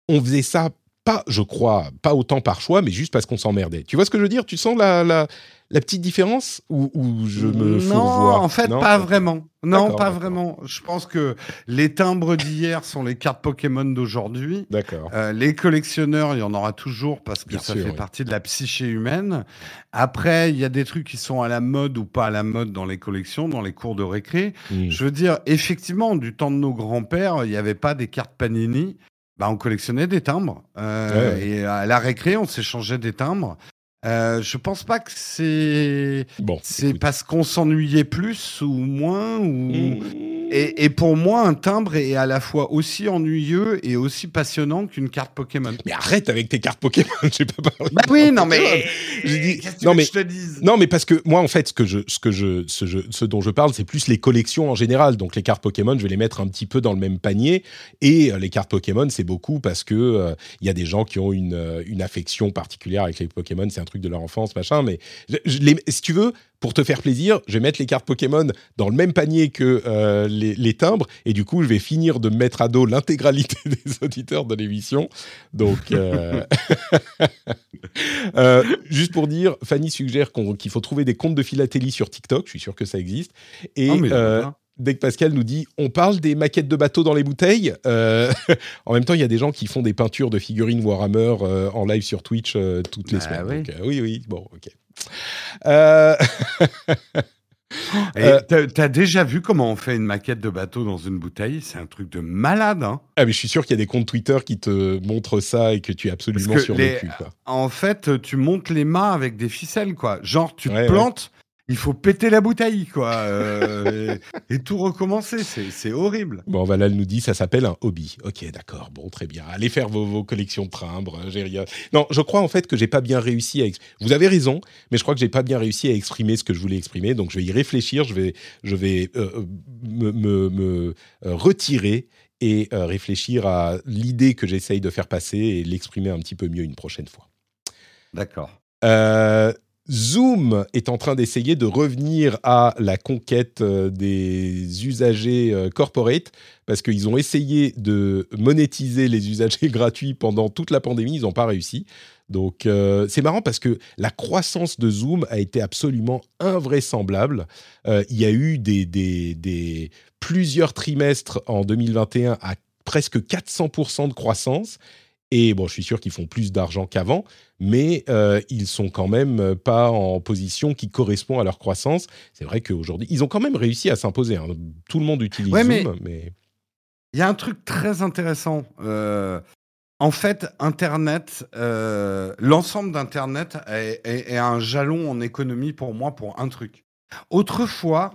on faisait ça pas, je crois, pas autant par choix, mais juste parce qu'on s'emmerdait. Tu vois ce que je veux dire? Tu sens la, la, la petite différence ou, ou je me Non, en fait, Non pas vraiment. Non, pas vraiment. Je pense que les timbres d'hier sont les cartes Pokémon d'aujourd'hui. D'accord. Euh, les collectionneurs, il y en aura toujours parce que Bien ça sûr, fait oui. partie de la psyché humaine. Après, il y a des trucs qui sont à la mode ou pas à la mode dans les collections, dans les cours de récré. Hmm. Je veux dire, effectivement, du temps de nos grands-pères, il n'y avait pas des cartes Panini. Bah, on collectionnait des timbres. Euh, ouais. Et à la récré, on s'échangeait des timbres. Euh, je pense pas que c'est Bon, c'est parce qu'on s'ennuyait plus ou moins ou Hmm. Et, et pour moi un timbre est à la fois aussi ennuyeux et aussi passionnant qu'une carte Pokémon. Mais arrête avec tes cartes Pokémon, j'ai pas parlé. Bah oui, non mais dit- non, mais- je te dise? Non, mais parce que moi, en fait, ce que je, ce que je, ce, je- ce dont je parle, c'est plus les collections en général. Donc, les cartes Pokémon, je vais les mettre un petit peu dans le même panier. Et euh, les cartes Pokémon, c'est beaucoup parce que euh, il y a des gens qui ont une, euh, une affection particulière avec les Pokémon. C'est un truc de leur enfance, machin. Mais je les- si tu veux, pour te faire plaisir, je vais mettre les cartes Pokémon dans le même panier que euh, les, les timbres, et du coup, je vais finir de mettre à dos l'intégralité des auditeurs de l'émission. Donc, euh, euh, juste pour dire, Fanny suggère qu'il faut trouver des comptes de philatélie sur TikTok. Je suis sûr que ça existe. Et dès que Pascal nous dit on parle des maquettes de bateaux dans les bouteilles, euh, en même temps, il y a des gens qui font des peintures de figurines Warhammer euh, en live sur Twitch euh, toutes les Bah semaines. oui. Donc, oui, oui, bon, ok. Euh, Et Euh, t'as- déjà vu comment on fait une maquette de bateau dans une bouteille? C'est un truc de malade, hein ah, mais je suis sûr qu'il y a des comptes Twitter qui te montrent ça et que tu es absolument survécu. les- quoi. En fait, tu montes les mâts avec des ficelles, quoi. Genre, tu Ouais, te plantes, il faut péter la bouteille, quoi. euh, et, et tout recommencer. C'est horrible. Bon, Valal nous dit ça s'appelle un hobby. Ok, d'accord, bon, très bien. Allez faire vos, vos collections de timbres. euh, j'ai rien. Non, je crois en fait que j'ai pas bien réussi à. Vous avez raison, mais je crois que j'ai pas bien réussi à exprimer ce que je voulais exprimer. Donc je vais y réfléchir. Je vais, je vais euh, me, me- me, euh, retirer et euh, réfléchir à l'idée que j'essaye de faire passer et l'exprimer un petit peu mieux une prochaine fois. D'accord. Euh, Zoom est en train d'essayer de revenir à la conquête euh, des usagers euh, corporate parce qu'ils ont essayé de monétiser les usagers gratuits pendant toute la pandémie, ils n'ont pas réussi. Donc euh, c'est marrant parce que la croissance de Zoom a été absolument invraisemblable. Il y a eu des- plusieurs trimestres en 2021 à presque 400% de croissance. Et bon, je suis sûr qu'ils font plus d'argent qu'avant, mais euh, ils sont quand même pas en position qui correspond à leur croissance. C'est vrai qu'aujourd'hui, ils ont quand même réussi à s'imposer. hein. Tout le monde utilise Ouais, mais- Zoom, mais... Il y a un truc très intéressant. Euh, en fait, Internet, euh, l'ensemble d'Internet est, est- est un jalon en économie pour moi pour un truc. Autrefois,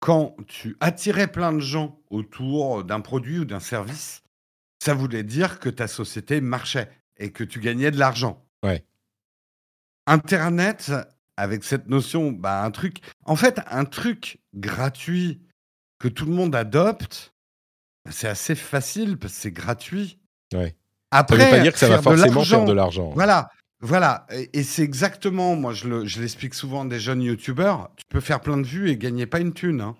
quand tu attirais plein de gens autour d'un produit ou d'un service, ça voulait dire que ta société marchait et que tu gagnais de l'argent. Ouais. Internet, avec cette notion, bah, un truc, en fait, un truc gratuit que tout le monde adopte, c'est assez facile parce que c'est gratuit. Ouais. Après, Ça veut pas dire que ça va de forcément l'argent, faire de l'argent. Voilà, voilà. Et, et c'est exactement, moi je le- je l'explique souvent à des jeunes youtubeurs, tu peux faire plein de vues et gagner pas une thune. hein.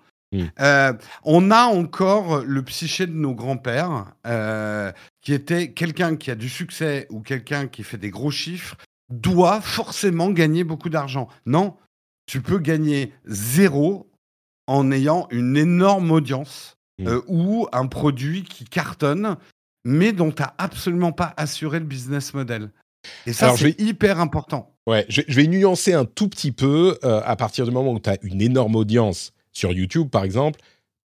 Euh, on a encore le psyché de nos grands-pères, euh, qui était quelqu'un qui a du succès ou quelqu'un qui fait des gros chiffres, doit forcément gagner beaucoup d'argent. Non, tu peux gagner zéro en ayant une énorme audience euh, ou un produit qui cartonne, mais dont tu n'as absolument pas assuré le business model. Et ça, c'est hyper important. Ouais, je, je vais nuancer un tout petit peu. à partir du moment où tu as une énorme audience sur YouTube, par exemple,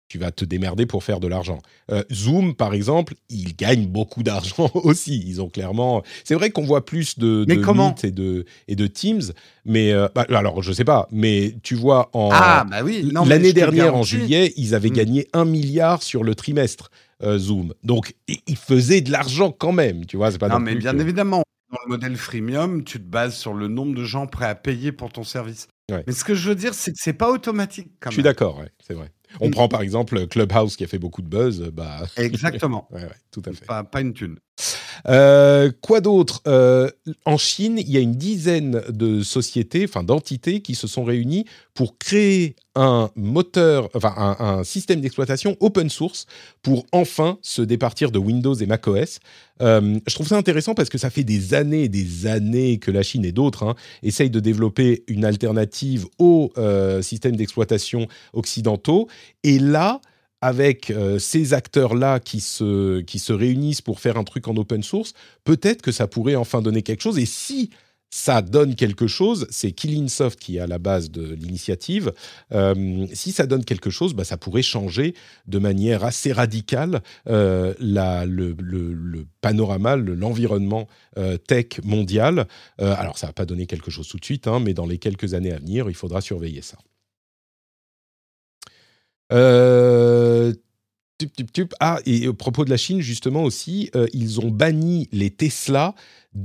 tu vas te démerder pour faire de l'argent. Euh, Zoom, par exemple, ils gagnent beaucoup d'argent aussi. Ils ont clairement. C'est vrai qu'on voit plus de, Mais de comment Meet et de, et de Teams, mais euh, bah, alors je sais pas. Mais tu vois en ah, bah oui. L'année dernière, en juillet, ils avaient Mm. gagné un milliard sur le trimestre euh, Zoom. Donc, ils faisaient de l'argent quand même, tu vois. C'est pas Non, non mais bien que- évidemment, dans le modèle freemium, tu te bases sur le nombre de gens prêts à payer pour ton service. Ouais. Mais ce que je veux dire, c'est que c'est pas automatique. Quand Je suis d'accord, ouais, c'est vrai. On Mm. prend par exemple Clubhouse qui a fait beaucoup de buzz, bah, Exactement. ouais, tout à fait. pas, pas une thune. Euh, quoi d'autre? Euh, En Chine, il y a une dizaine de sociétés, enfin d'entités, qui se sont réunies pour créer un moteur, enfin un, système d'exploitation open source pour enfin se départir de Windows et macOS. Euh, je trouve ça intéressant parce que ça fait des années et des années que la Chine et d'autres hein, essayent de développer une alternative aux euh, systèmes d'exploitation occidentaux. Et là, avec euh, ces acteurs-là qui se, qui se réunissent pour faire un truc en open source, peut-être que ça pourrait enfin donner quelque chose. Et si ça donne quelque chose, c'est Killinsoft qui est à la base de l'initiative. Euh, si ça donne quelque chose, bah, ça pourrait changer de manière assez radicale euh, la, le, le- le panorama, le- l'environnement tech mondial. Alors, ça va pas donner quelque chose tout de suite, hein, mais dans les quelques années à venir, il faudra surveiller ça. Euh. Ah, et au propos de la Chine, justement aussi, euh, ils ont banni les Tesla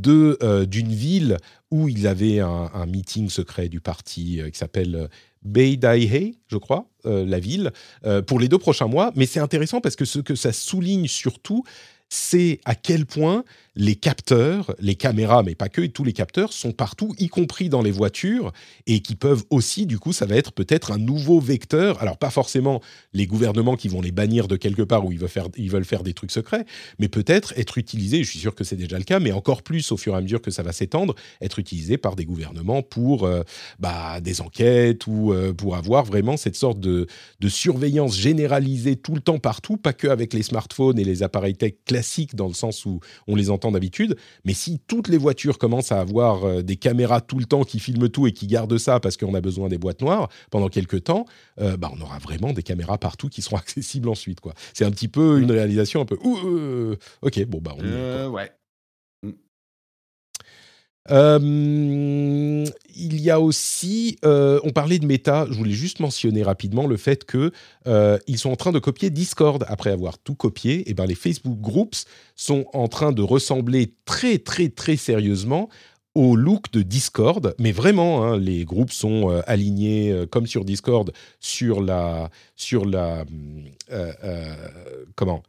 euh, d'une ville où ils avaient un, un meeting secret du parti qui s'appelle Beidaihe, je crois, la ville, pour les deux prochains mois. Mais c'est intéressant parce que ce que ça souligne surtout, c'est à quel point les capteurs, les caméras, mais pas que, et tous les capteurs sont partout, y compris dans les voitures, et qui peuvent aussi, du coup, ça va être peut-être un nouveau vecteur. Alors, pas forcément les gouvernements qui vont les bannir de quelque part où ils veulent faire, des trucs secrets, mais peut-être être utilisé, je suis sûr que c'est déjà le cas, mais encore plus au fur et à mesure que ça va s'étendre, être utilisé par des gouvernements pour euh, bah, des enquêtes ou euh, pour avoir vraiment cette sorte de, de surveillance généralisée tout le temps partout, pas que avec les smartphones et les appareils tech classiques dans le sens où on les entend d'habitude, mais si toutes les voitures commencent à avoir euh, des caméras tout le temps qui filment tout et qui gardent ça parce qu'on a besoin des boîtes noires pendant quelques temps, euh, bah on aura vraiment des caméras partout qui seront accessibles ensuite. Quoi. C'est un petit peu une réalisation un peu. Euh, ok, bon bah on. ouais. Euh, il y a aussi, euh, on parlait de méta, je voulais juste mentionner rapidement le fait que euh, ils sont en train de copier Discord après avoir tout copié. Et eh ben les Facebook Groups sont en train de ressembler très très très sérieusement au look de Discord, mais vraiment, hein, les groupes sont alignés comme sur Discord sur la sur la comment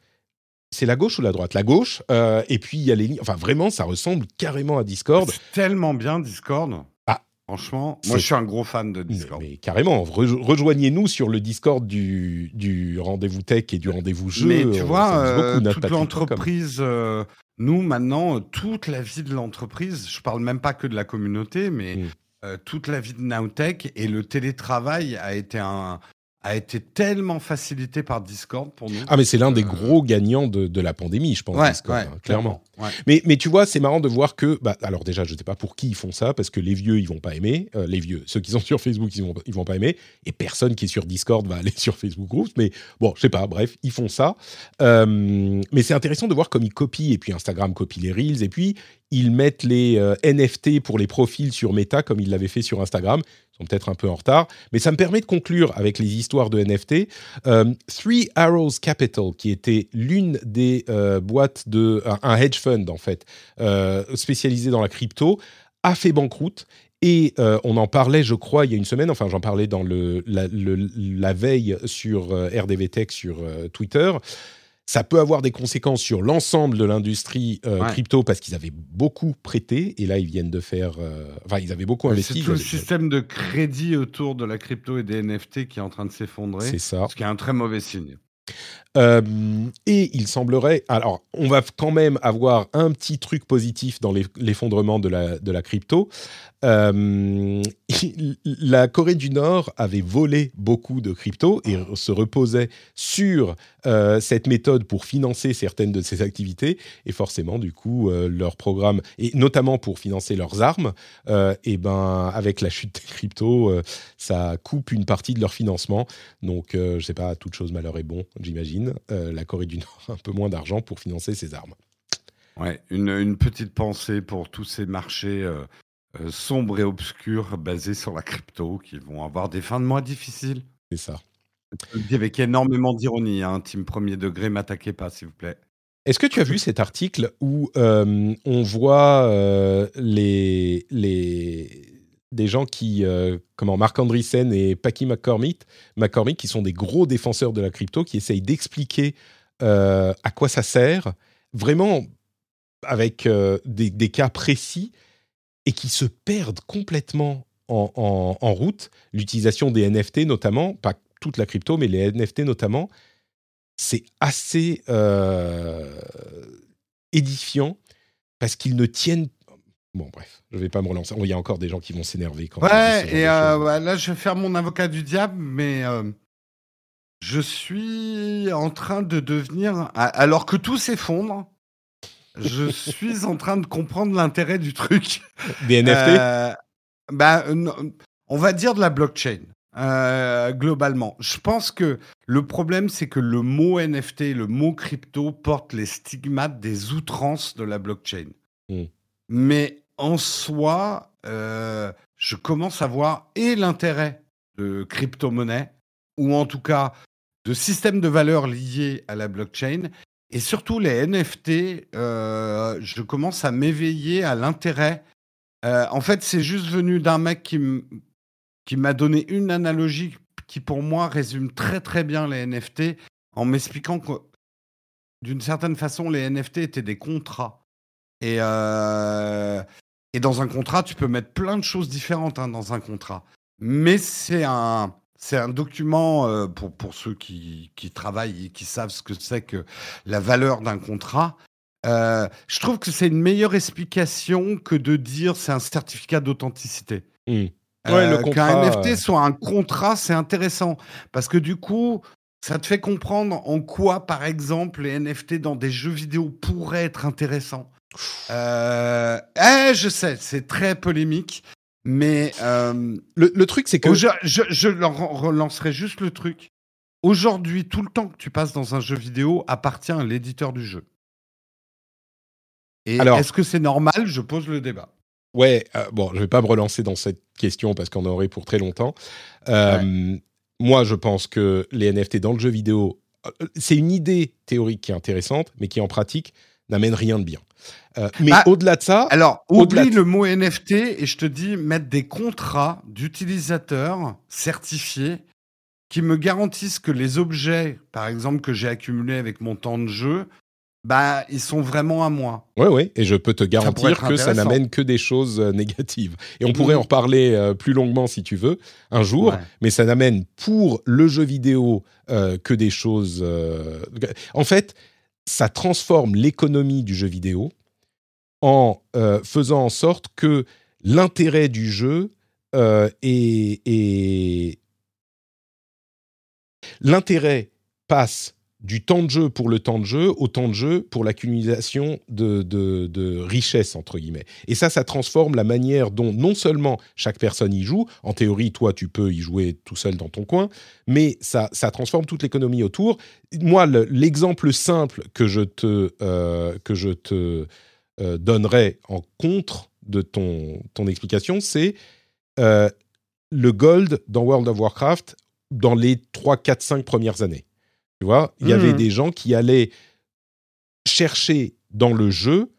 c'est la gauche ou la droite? La gauche. Euh, et puis il y a les lignes. Enfin, vraiment, ça ressemble carrément à Discord. C'est tellement bien Discord. Ah, franchement, moi je suis un gros fan de Discord. Mais, carrément, rejoignez-nous sur le Discord du, du rendez-vous tech et du rendez-vous jeu. Mais tu vois, euh, toute l'entreprise. Euh, nous maintenant, toute la vie de l'entreprise. Je parle même pas que de la communauté, mais mm. toute la vie de Nowtech et le télétravail a été un, a été tellement facilité par Discord pour nous. Ah, mais c'est l'un des gros gagnants de, de, la pandémie, je pense, Discord, hein, clairement. Mais, mais tu vois, c'est marrant de voir que, bah, alors déjà, je ne sais pas pour qui ils font ça, parce que les vieux, ils vont pas aimer. Euh, les vieux, ceux qui sont sur Facebook, ils vont, ils vont pas aimer. Et personne qui est sur Discord va aller sur Facebook Groups. Mais bon, je sais pas, bref, ils font ça. Euh, mais c'est intéressant de voir comme ils copient, et puis Instagram copie les Reels, et puis ils mettent les euh, NFT pour les profils sur Meta, comme ils l'avaient fait sur Instagram peut-être un peu en retard, mais ça me permet de conclure avec les histoires de NFT. Euh, Three Arrows Capital, qui était l'une des euh, boîtes de un, hedge fund en fait, euh, spécialisé dans la crypto, a fait banqueroute et on en parlait, je crois, il y a une semaine, enfin j'en parlais dans le, la, veille sur RDV Tech sur Twitter. Ça peut avoir des conséquences sur l'ensemble de l'industrie euh, crypto parce qu'ils avaient beaucoup prêté et là ils viennent de faire. Euh, enfin, ils avaient beaucoup investi. C'est tout le système de crédit autour de la crypto et des NFT qui est en train de s'effondrer. C'est ça. Ce qui est un très mauvais signe. Euh, et il semblerait, alors on va quand même avoir un petit truc positif dans l'effondrement de la, de la crypto. Euh, la Corée du Nord avait volé beaucoup de crypto et se reposait sur euh, cette méthode pour financer certaines de ses activités. Et forcément, du coup, leur programme, et notamment pour financer leurs armes, et ben avec la chute des cryptos, ça coupe une partie de leur financement. Donc, je sais pas, toute chose malheur est bon, j'imagine. Euh, la Corée du Nord un peu moins d'argent pour financer ses armes. Ouais, une, petite pensée pour tous ces marchés euh, euh, sombres et obscurs basés sur la crypto qui vont avoir des fins de mois difficiles. C'est ça. avec énormément d'ironie, hein, team premier degré, m'attaquez pas s'il vous plaît. Est-ce que tu as vu cet article où on voit les, les, des gens qui, euh, comment, Marc Andreessen et Paki McCormick, McCormick, qui sont des gros défenseurs de la crypto, qui essayent d'expliquer euh, à quoi ça sert, vraiment avec euh, des, cas précis, et qui se perdent complètement en, en route. L'utilisation des NFT notamment, pas toute la crypto, mais les NFT notamment, c'est assez édifiant parce qu'ils ne tiennent Bon, bref, je vais pas me relancer. Il y a encore des gens qui vont s'énerver quand Ouais, et euh, là, je vais faire mon avocat du diable, mais euh, je suis en train de devenir. Alors que tout s'effondre, je suis en train de comprendre l'intérêt du truc. Des NFT euh, bah, On va dire de la blockchain. globalement, je pense que le problème, c'est que le mot NFT, le mot crypto porte les stigmates des outrances de la blockchain. Hmm. Mais en soi, euh, je commence à voir et l'intérêt de crypto-monnaie, ou en tout cas de systèmes de valeurs liés à la blockchain, et surtout les NFT, euh, je commence à m'éveiller à l'intérêt. Euh, en fait, c'est juste venu d'un mec qui m'a donné une analogie qui, pour moi, résume très très bien les NFT, en m'expliquant que, d'une certaine façon, les NFT étaient des contrats Et, euh, et dans un contrat, tu peux mettre plein de choses différentes hein, dans un contrat. Mais c'est un, c'est un document euh, pour, pour ceux qui, qui travaillent et qui savent ce que c'est que la valeur d'un contrat. Euh, je trouve que c'est une meilleure explication que de dire c'est un certificat d'authenticité. Ouais, contrat, Qu'un NFT soit un contrat, c'est intéressant parce que du coup, ça te fait comprendre en quoi, par exemple, les NFT dans des jeux vidéo pourraient être intéressants. Euh, eh, je sais, c'est très polémique, mais euh, Le, le truc, c'est que. je, je, je relancerai juste le truc. Aujourd'hui, tout le temps que tu passes dans un jeu vidéo appartient à l'éditeur du jeu. Et Alors- est-ce que c'est normal? Je pose le débat. Ouais, euh, bon, je vais pas me relancer dans cette question parce qu'on en aurait pour très longtemps. Euh, Moi, je pense que les NFT dans le jeu vidéo, c'est une idée théorique qui est intéressante, mais qui en pratique n'amène rien de bien. Euh, mais Bah, au-delà de ça, Alors, oublie de- le mot NFT et je te dis mettre des contrats d'utilisateurs certifiés qui me garantissent que les objets, par exemple, que j'ai accumulés avec mon temps de jeu, bah, ils sont vraiment à moi. ouais, ouais, et je peux te pourrait garantir que ça n'amène que des choses euh, négatives. Et on pourrait Mhm. en reparler euh, plus longuement si tu veux un jour, Ouais. mais ça n'amène pour le jeu vidéo euh, que des choses. euh, En fait, ça transforme l'économie du jeu vidéo en euh, faisant en sorte que l'intérêt du jeu euh, est, est- l'intérêt passe du temps de jeu pour le temps de jeu au temps de jeu pour l'accumulation de, de, de richesses, entre guillemets. Et ça, ça transforme la manière dont non seulement chaque personne y joue, en théorie, toi, tu peux y jouer tout seul dans ton coin, mais ça, ça transforme toute l'économie autour. Moi, le- l'exemple simple que je te, euh, que je te euh, donnerais en contre de ton, ton explication, c'est euh, le gold dans World of Warcraft dans les 3, 4, 5 premières années. Tu vois, il y avait Mhm. des gens qui allaient chercher dans le jeu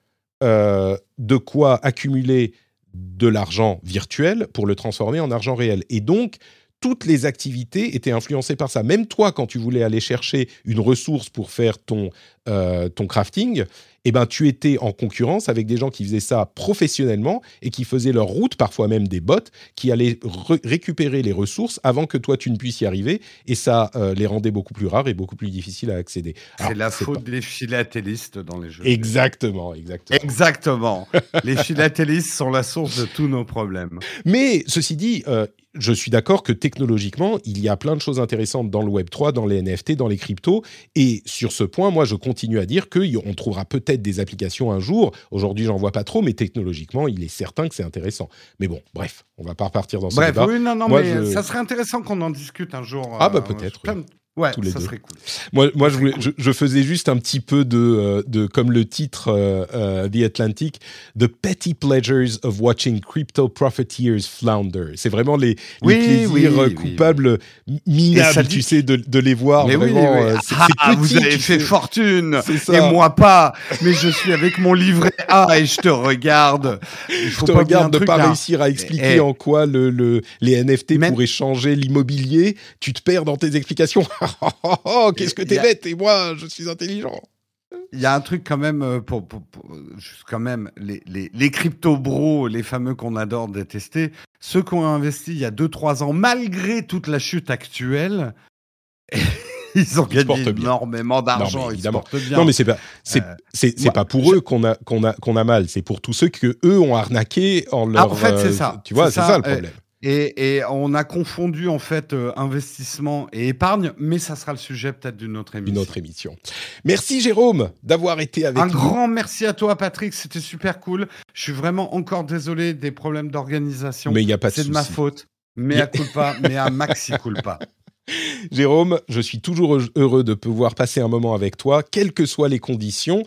euh, de quoi accumuler de l'argent virtuel pour le transformer en argent réel. Et donc, toutes les activités étaient influencées par ça. Même toi, quand tu voulais aller chercher une ressource pour faire ton, euh, ton crafting, eh ben, tu étais en concurrence avec des gens qui faisaient ça professionnellement et qui faisaient leur route, parfois même des bots, qui allaient re- récupérer les ressources avant que toi, tu ne puisses y arriver. Et ça euh, les rendait beaucoup plus rares et beaucoup plus difficiles à accéder. C'est la faute des philatélistes dans les jeux. Exactement, exactement. Exactement. les philatélistes sont la source de tous nos problèmes. Mais ceci dit, euh, je suis d'accord que technologiquement, il y a plein de choses intéressantes dans le Web 3, dans les NFT, dans les cryptos. Et sur ce point, moi, je continue à dire qu'on trouvera peut-être des applications un jour. Aujourd'hui, j'en vois pas trop, mais technologiquement, il est certain que c'est intéressant. Mais bon, bref, on va pas repartir dans ce Bref, débat. oui, non, non, Moi, mais je- ça serait intéressant qu'on en discute un jour. Ah, bah, euh, peut-être, oui. Ouais, Tous les ça deux. serait cool. Moi, moi je, voulais, cool. je, je faisais juste un petit peu de, euh, de comme le titre euh, euh, The Atlantic, The Petty Pleasures of Watching Crypto Profiteers Flounder. C'est vraiment les, les Oui, plaisirs oui, euh, oui, coupables minables, sadiques. tu sais, de, de les voir. Mais oui, vraiment, oui. euh, c'est- Ah, c'est vous petit, avez tu fait sais. fortune C'est et moi pas. Mais je suis avec mon livret A et je te regarde. Il Je faut te pas regarde de truc, pas là. réussir à expliquer Eh. en quoi le, le- les NFT Même- pourraient changer l'immobilier. Tu te perds dans tes explications. Oh, oh, oh, Qu'est-ce que t'es a- bête et moi, je suis intelligent. Il y a un truc quand même euh, pour, pour- pour- juste quand même les, les, les crypto bros, les fameux qu'on adore détester, ceux qui ont investi il y a 2-3 ans, malgré toute la chute actuelle, ils ont Ils gagné énormément d'argent. ils se évidemment. portent bien. Non, mais c'est pas, c'est, Euh, c'est, c'est moi, pas pour eux qu'on a, qu'on a, qu'on a mal. C'est pour tous ceux que eux ont arnaqué en leur. Ah, en fait, c'est euh, ça. Tu vois, C'est c'est ça, ça, le euh, problème. Et, et on a confondu en fait euh, investissement et épargne, mais ça sera le sujet peut-être d'une autre émission. Une autre émission. Merci Jérôme d'avoir été avec Un nous. grand merci à toi, Patrick. C'était super cool. Je suis vraiment encore désolé des problèmes d'organisation. Mais il y a pas de C'est de ma faute. Mais à culpa, mais à maxi culpa. Jérôme, je suis toujours heureux de pouvoir passer un moment avec toi, quelles que soient les conditions.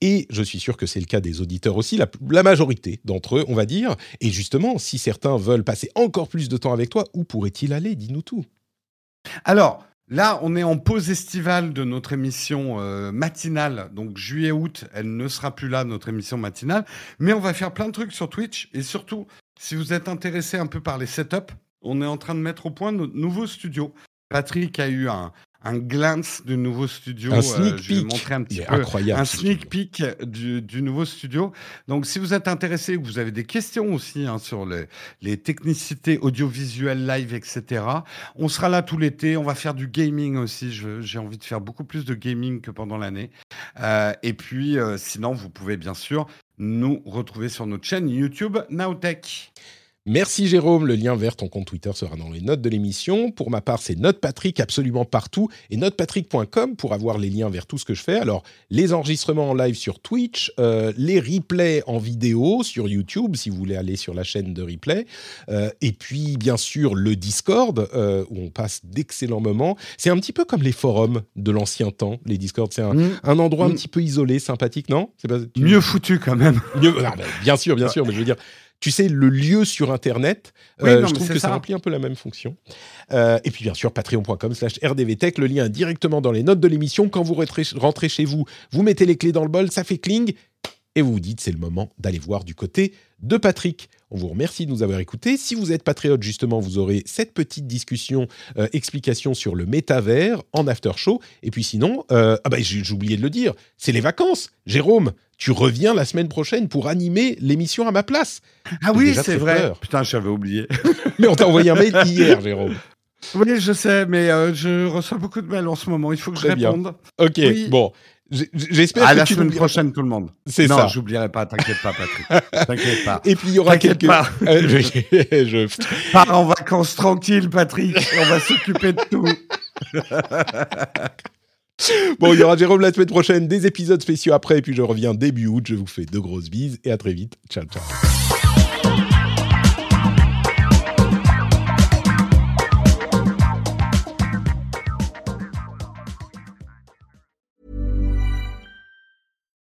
Et je suis sûr que c'est le cas des auditeurs aussi, la, majorité d'entre eux, on va dire. Et justement, si certains veulent passer encore plus de temps avec toi, où pourraient-ils aller? Dis-nous tout. Alors, là, on est en pause estivale de notre émission euh, matinale. Donc, juillet-août, elle ne sera plus là, notre émission matinale. Mais on va faire plein de trucs sur Twitch. Et surtout, si vous êtes intéressé un peu par les setups, on est en train de mettre au point notre nouveau studio. Patrick a eu un, un glance du nouveau studio. Un sneak Euh, je vais peek. montrer un petit peu incroyable, un sneak peek du, du nouveau studio. Donc, si vous êtes intéressé, vous avez des questions aussi hein, sur les, les technicités audiovisuelles, live, etc. On sera là tout l'été. On va faire du gaming aussi. J'ai envie de faire beaucoup plus de gaming que pendant l'année. Euh, et puis, euh, sinon, vous pouvez bien sûr nous retrouver sur notre chaîne YouTube Nowtech. Merci Jérôme, le lien vers ton compte Twitter sera dans les notes de l'émission. Pour ma part, c'est NotePatrick absolument partout et notepatrick.com pour avoir les liens vers tout ce que je fais. Alors, les enregistrements en live sur Twitch, euh, les replays en vidéo sur YouTube si vous voulez aller sur la chaîne de replay, euh, et puis bien sûr le Discord euh, où on passe d'excellents moments. C'est un petit peu comme les forums de l'ancien temps, les Discord. C'est un, un endroit un Mm. petit peu isolé, sympathique, non? C'est pas- Mieux foutu quand même. Mieux- ah, bah, bien sûr, bien sûr, mais je veux dire, tu sais, le lieu sur Internet, Oui, euh, non, je trouve que ça. ça. remplit un peu la même fonction. Euh, et puis, bien sûr, patreon.com slash rdvtech, le lien est directement dans les notes de l'émission. Quand vous rentrez, rentrez chez vous, vous mettez les clés dans le bol, ça fait cling, et vous vous dites, c'est le moment d'aller voir du côté de Patrick. On vous remercie de nous avoir écoutés. Si vous êtes patriote, justement, vous aurez cette petite discussion, euh, explication sur le métavers en after show. Et puis sinon, euh, ah bah, j'ai oublié de le dire, c'est les vacances. Jérôme, tu reviens la semaine prochaine pour animer l'émission à ma place. Ah oui, c'est vrai. peur. Putain, j'avais oublié. Mais on t'a envoyé un mail hier, Jérôme. oui, je sais, mais euh, je reçois beaucoup de mails en ce moment. Il faut que je bien. réponde. Ok, Oui. bon. J'espère À que la tu semaine prochaine, tout le monde. C'est non, ça. j'oublierai pas. T'inquiète pas, Patrick. T'inquiète pas. Et puis il y aura quelques. pas. Euh, je- je- Pars en vacances tranquille, Patrick. On va s'occuper de tout. Bon, il y aura Jérôme la semaine prochaine, des épisodes spéciaux après, et puis je reviens début août. Je vous fais de grosses bises et à très vite. Ciao, ciao.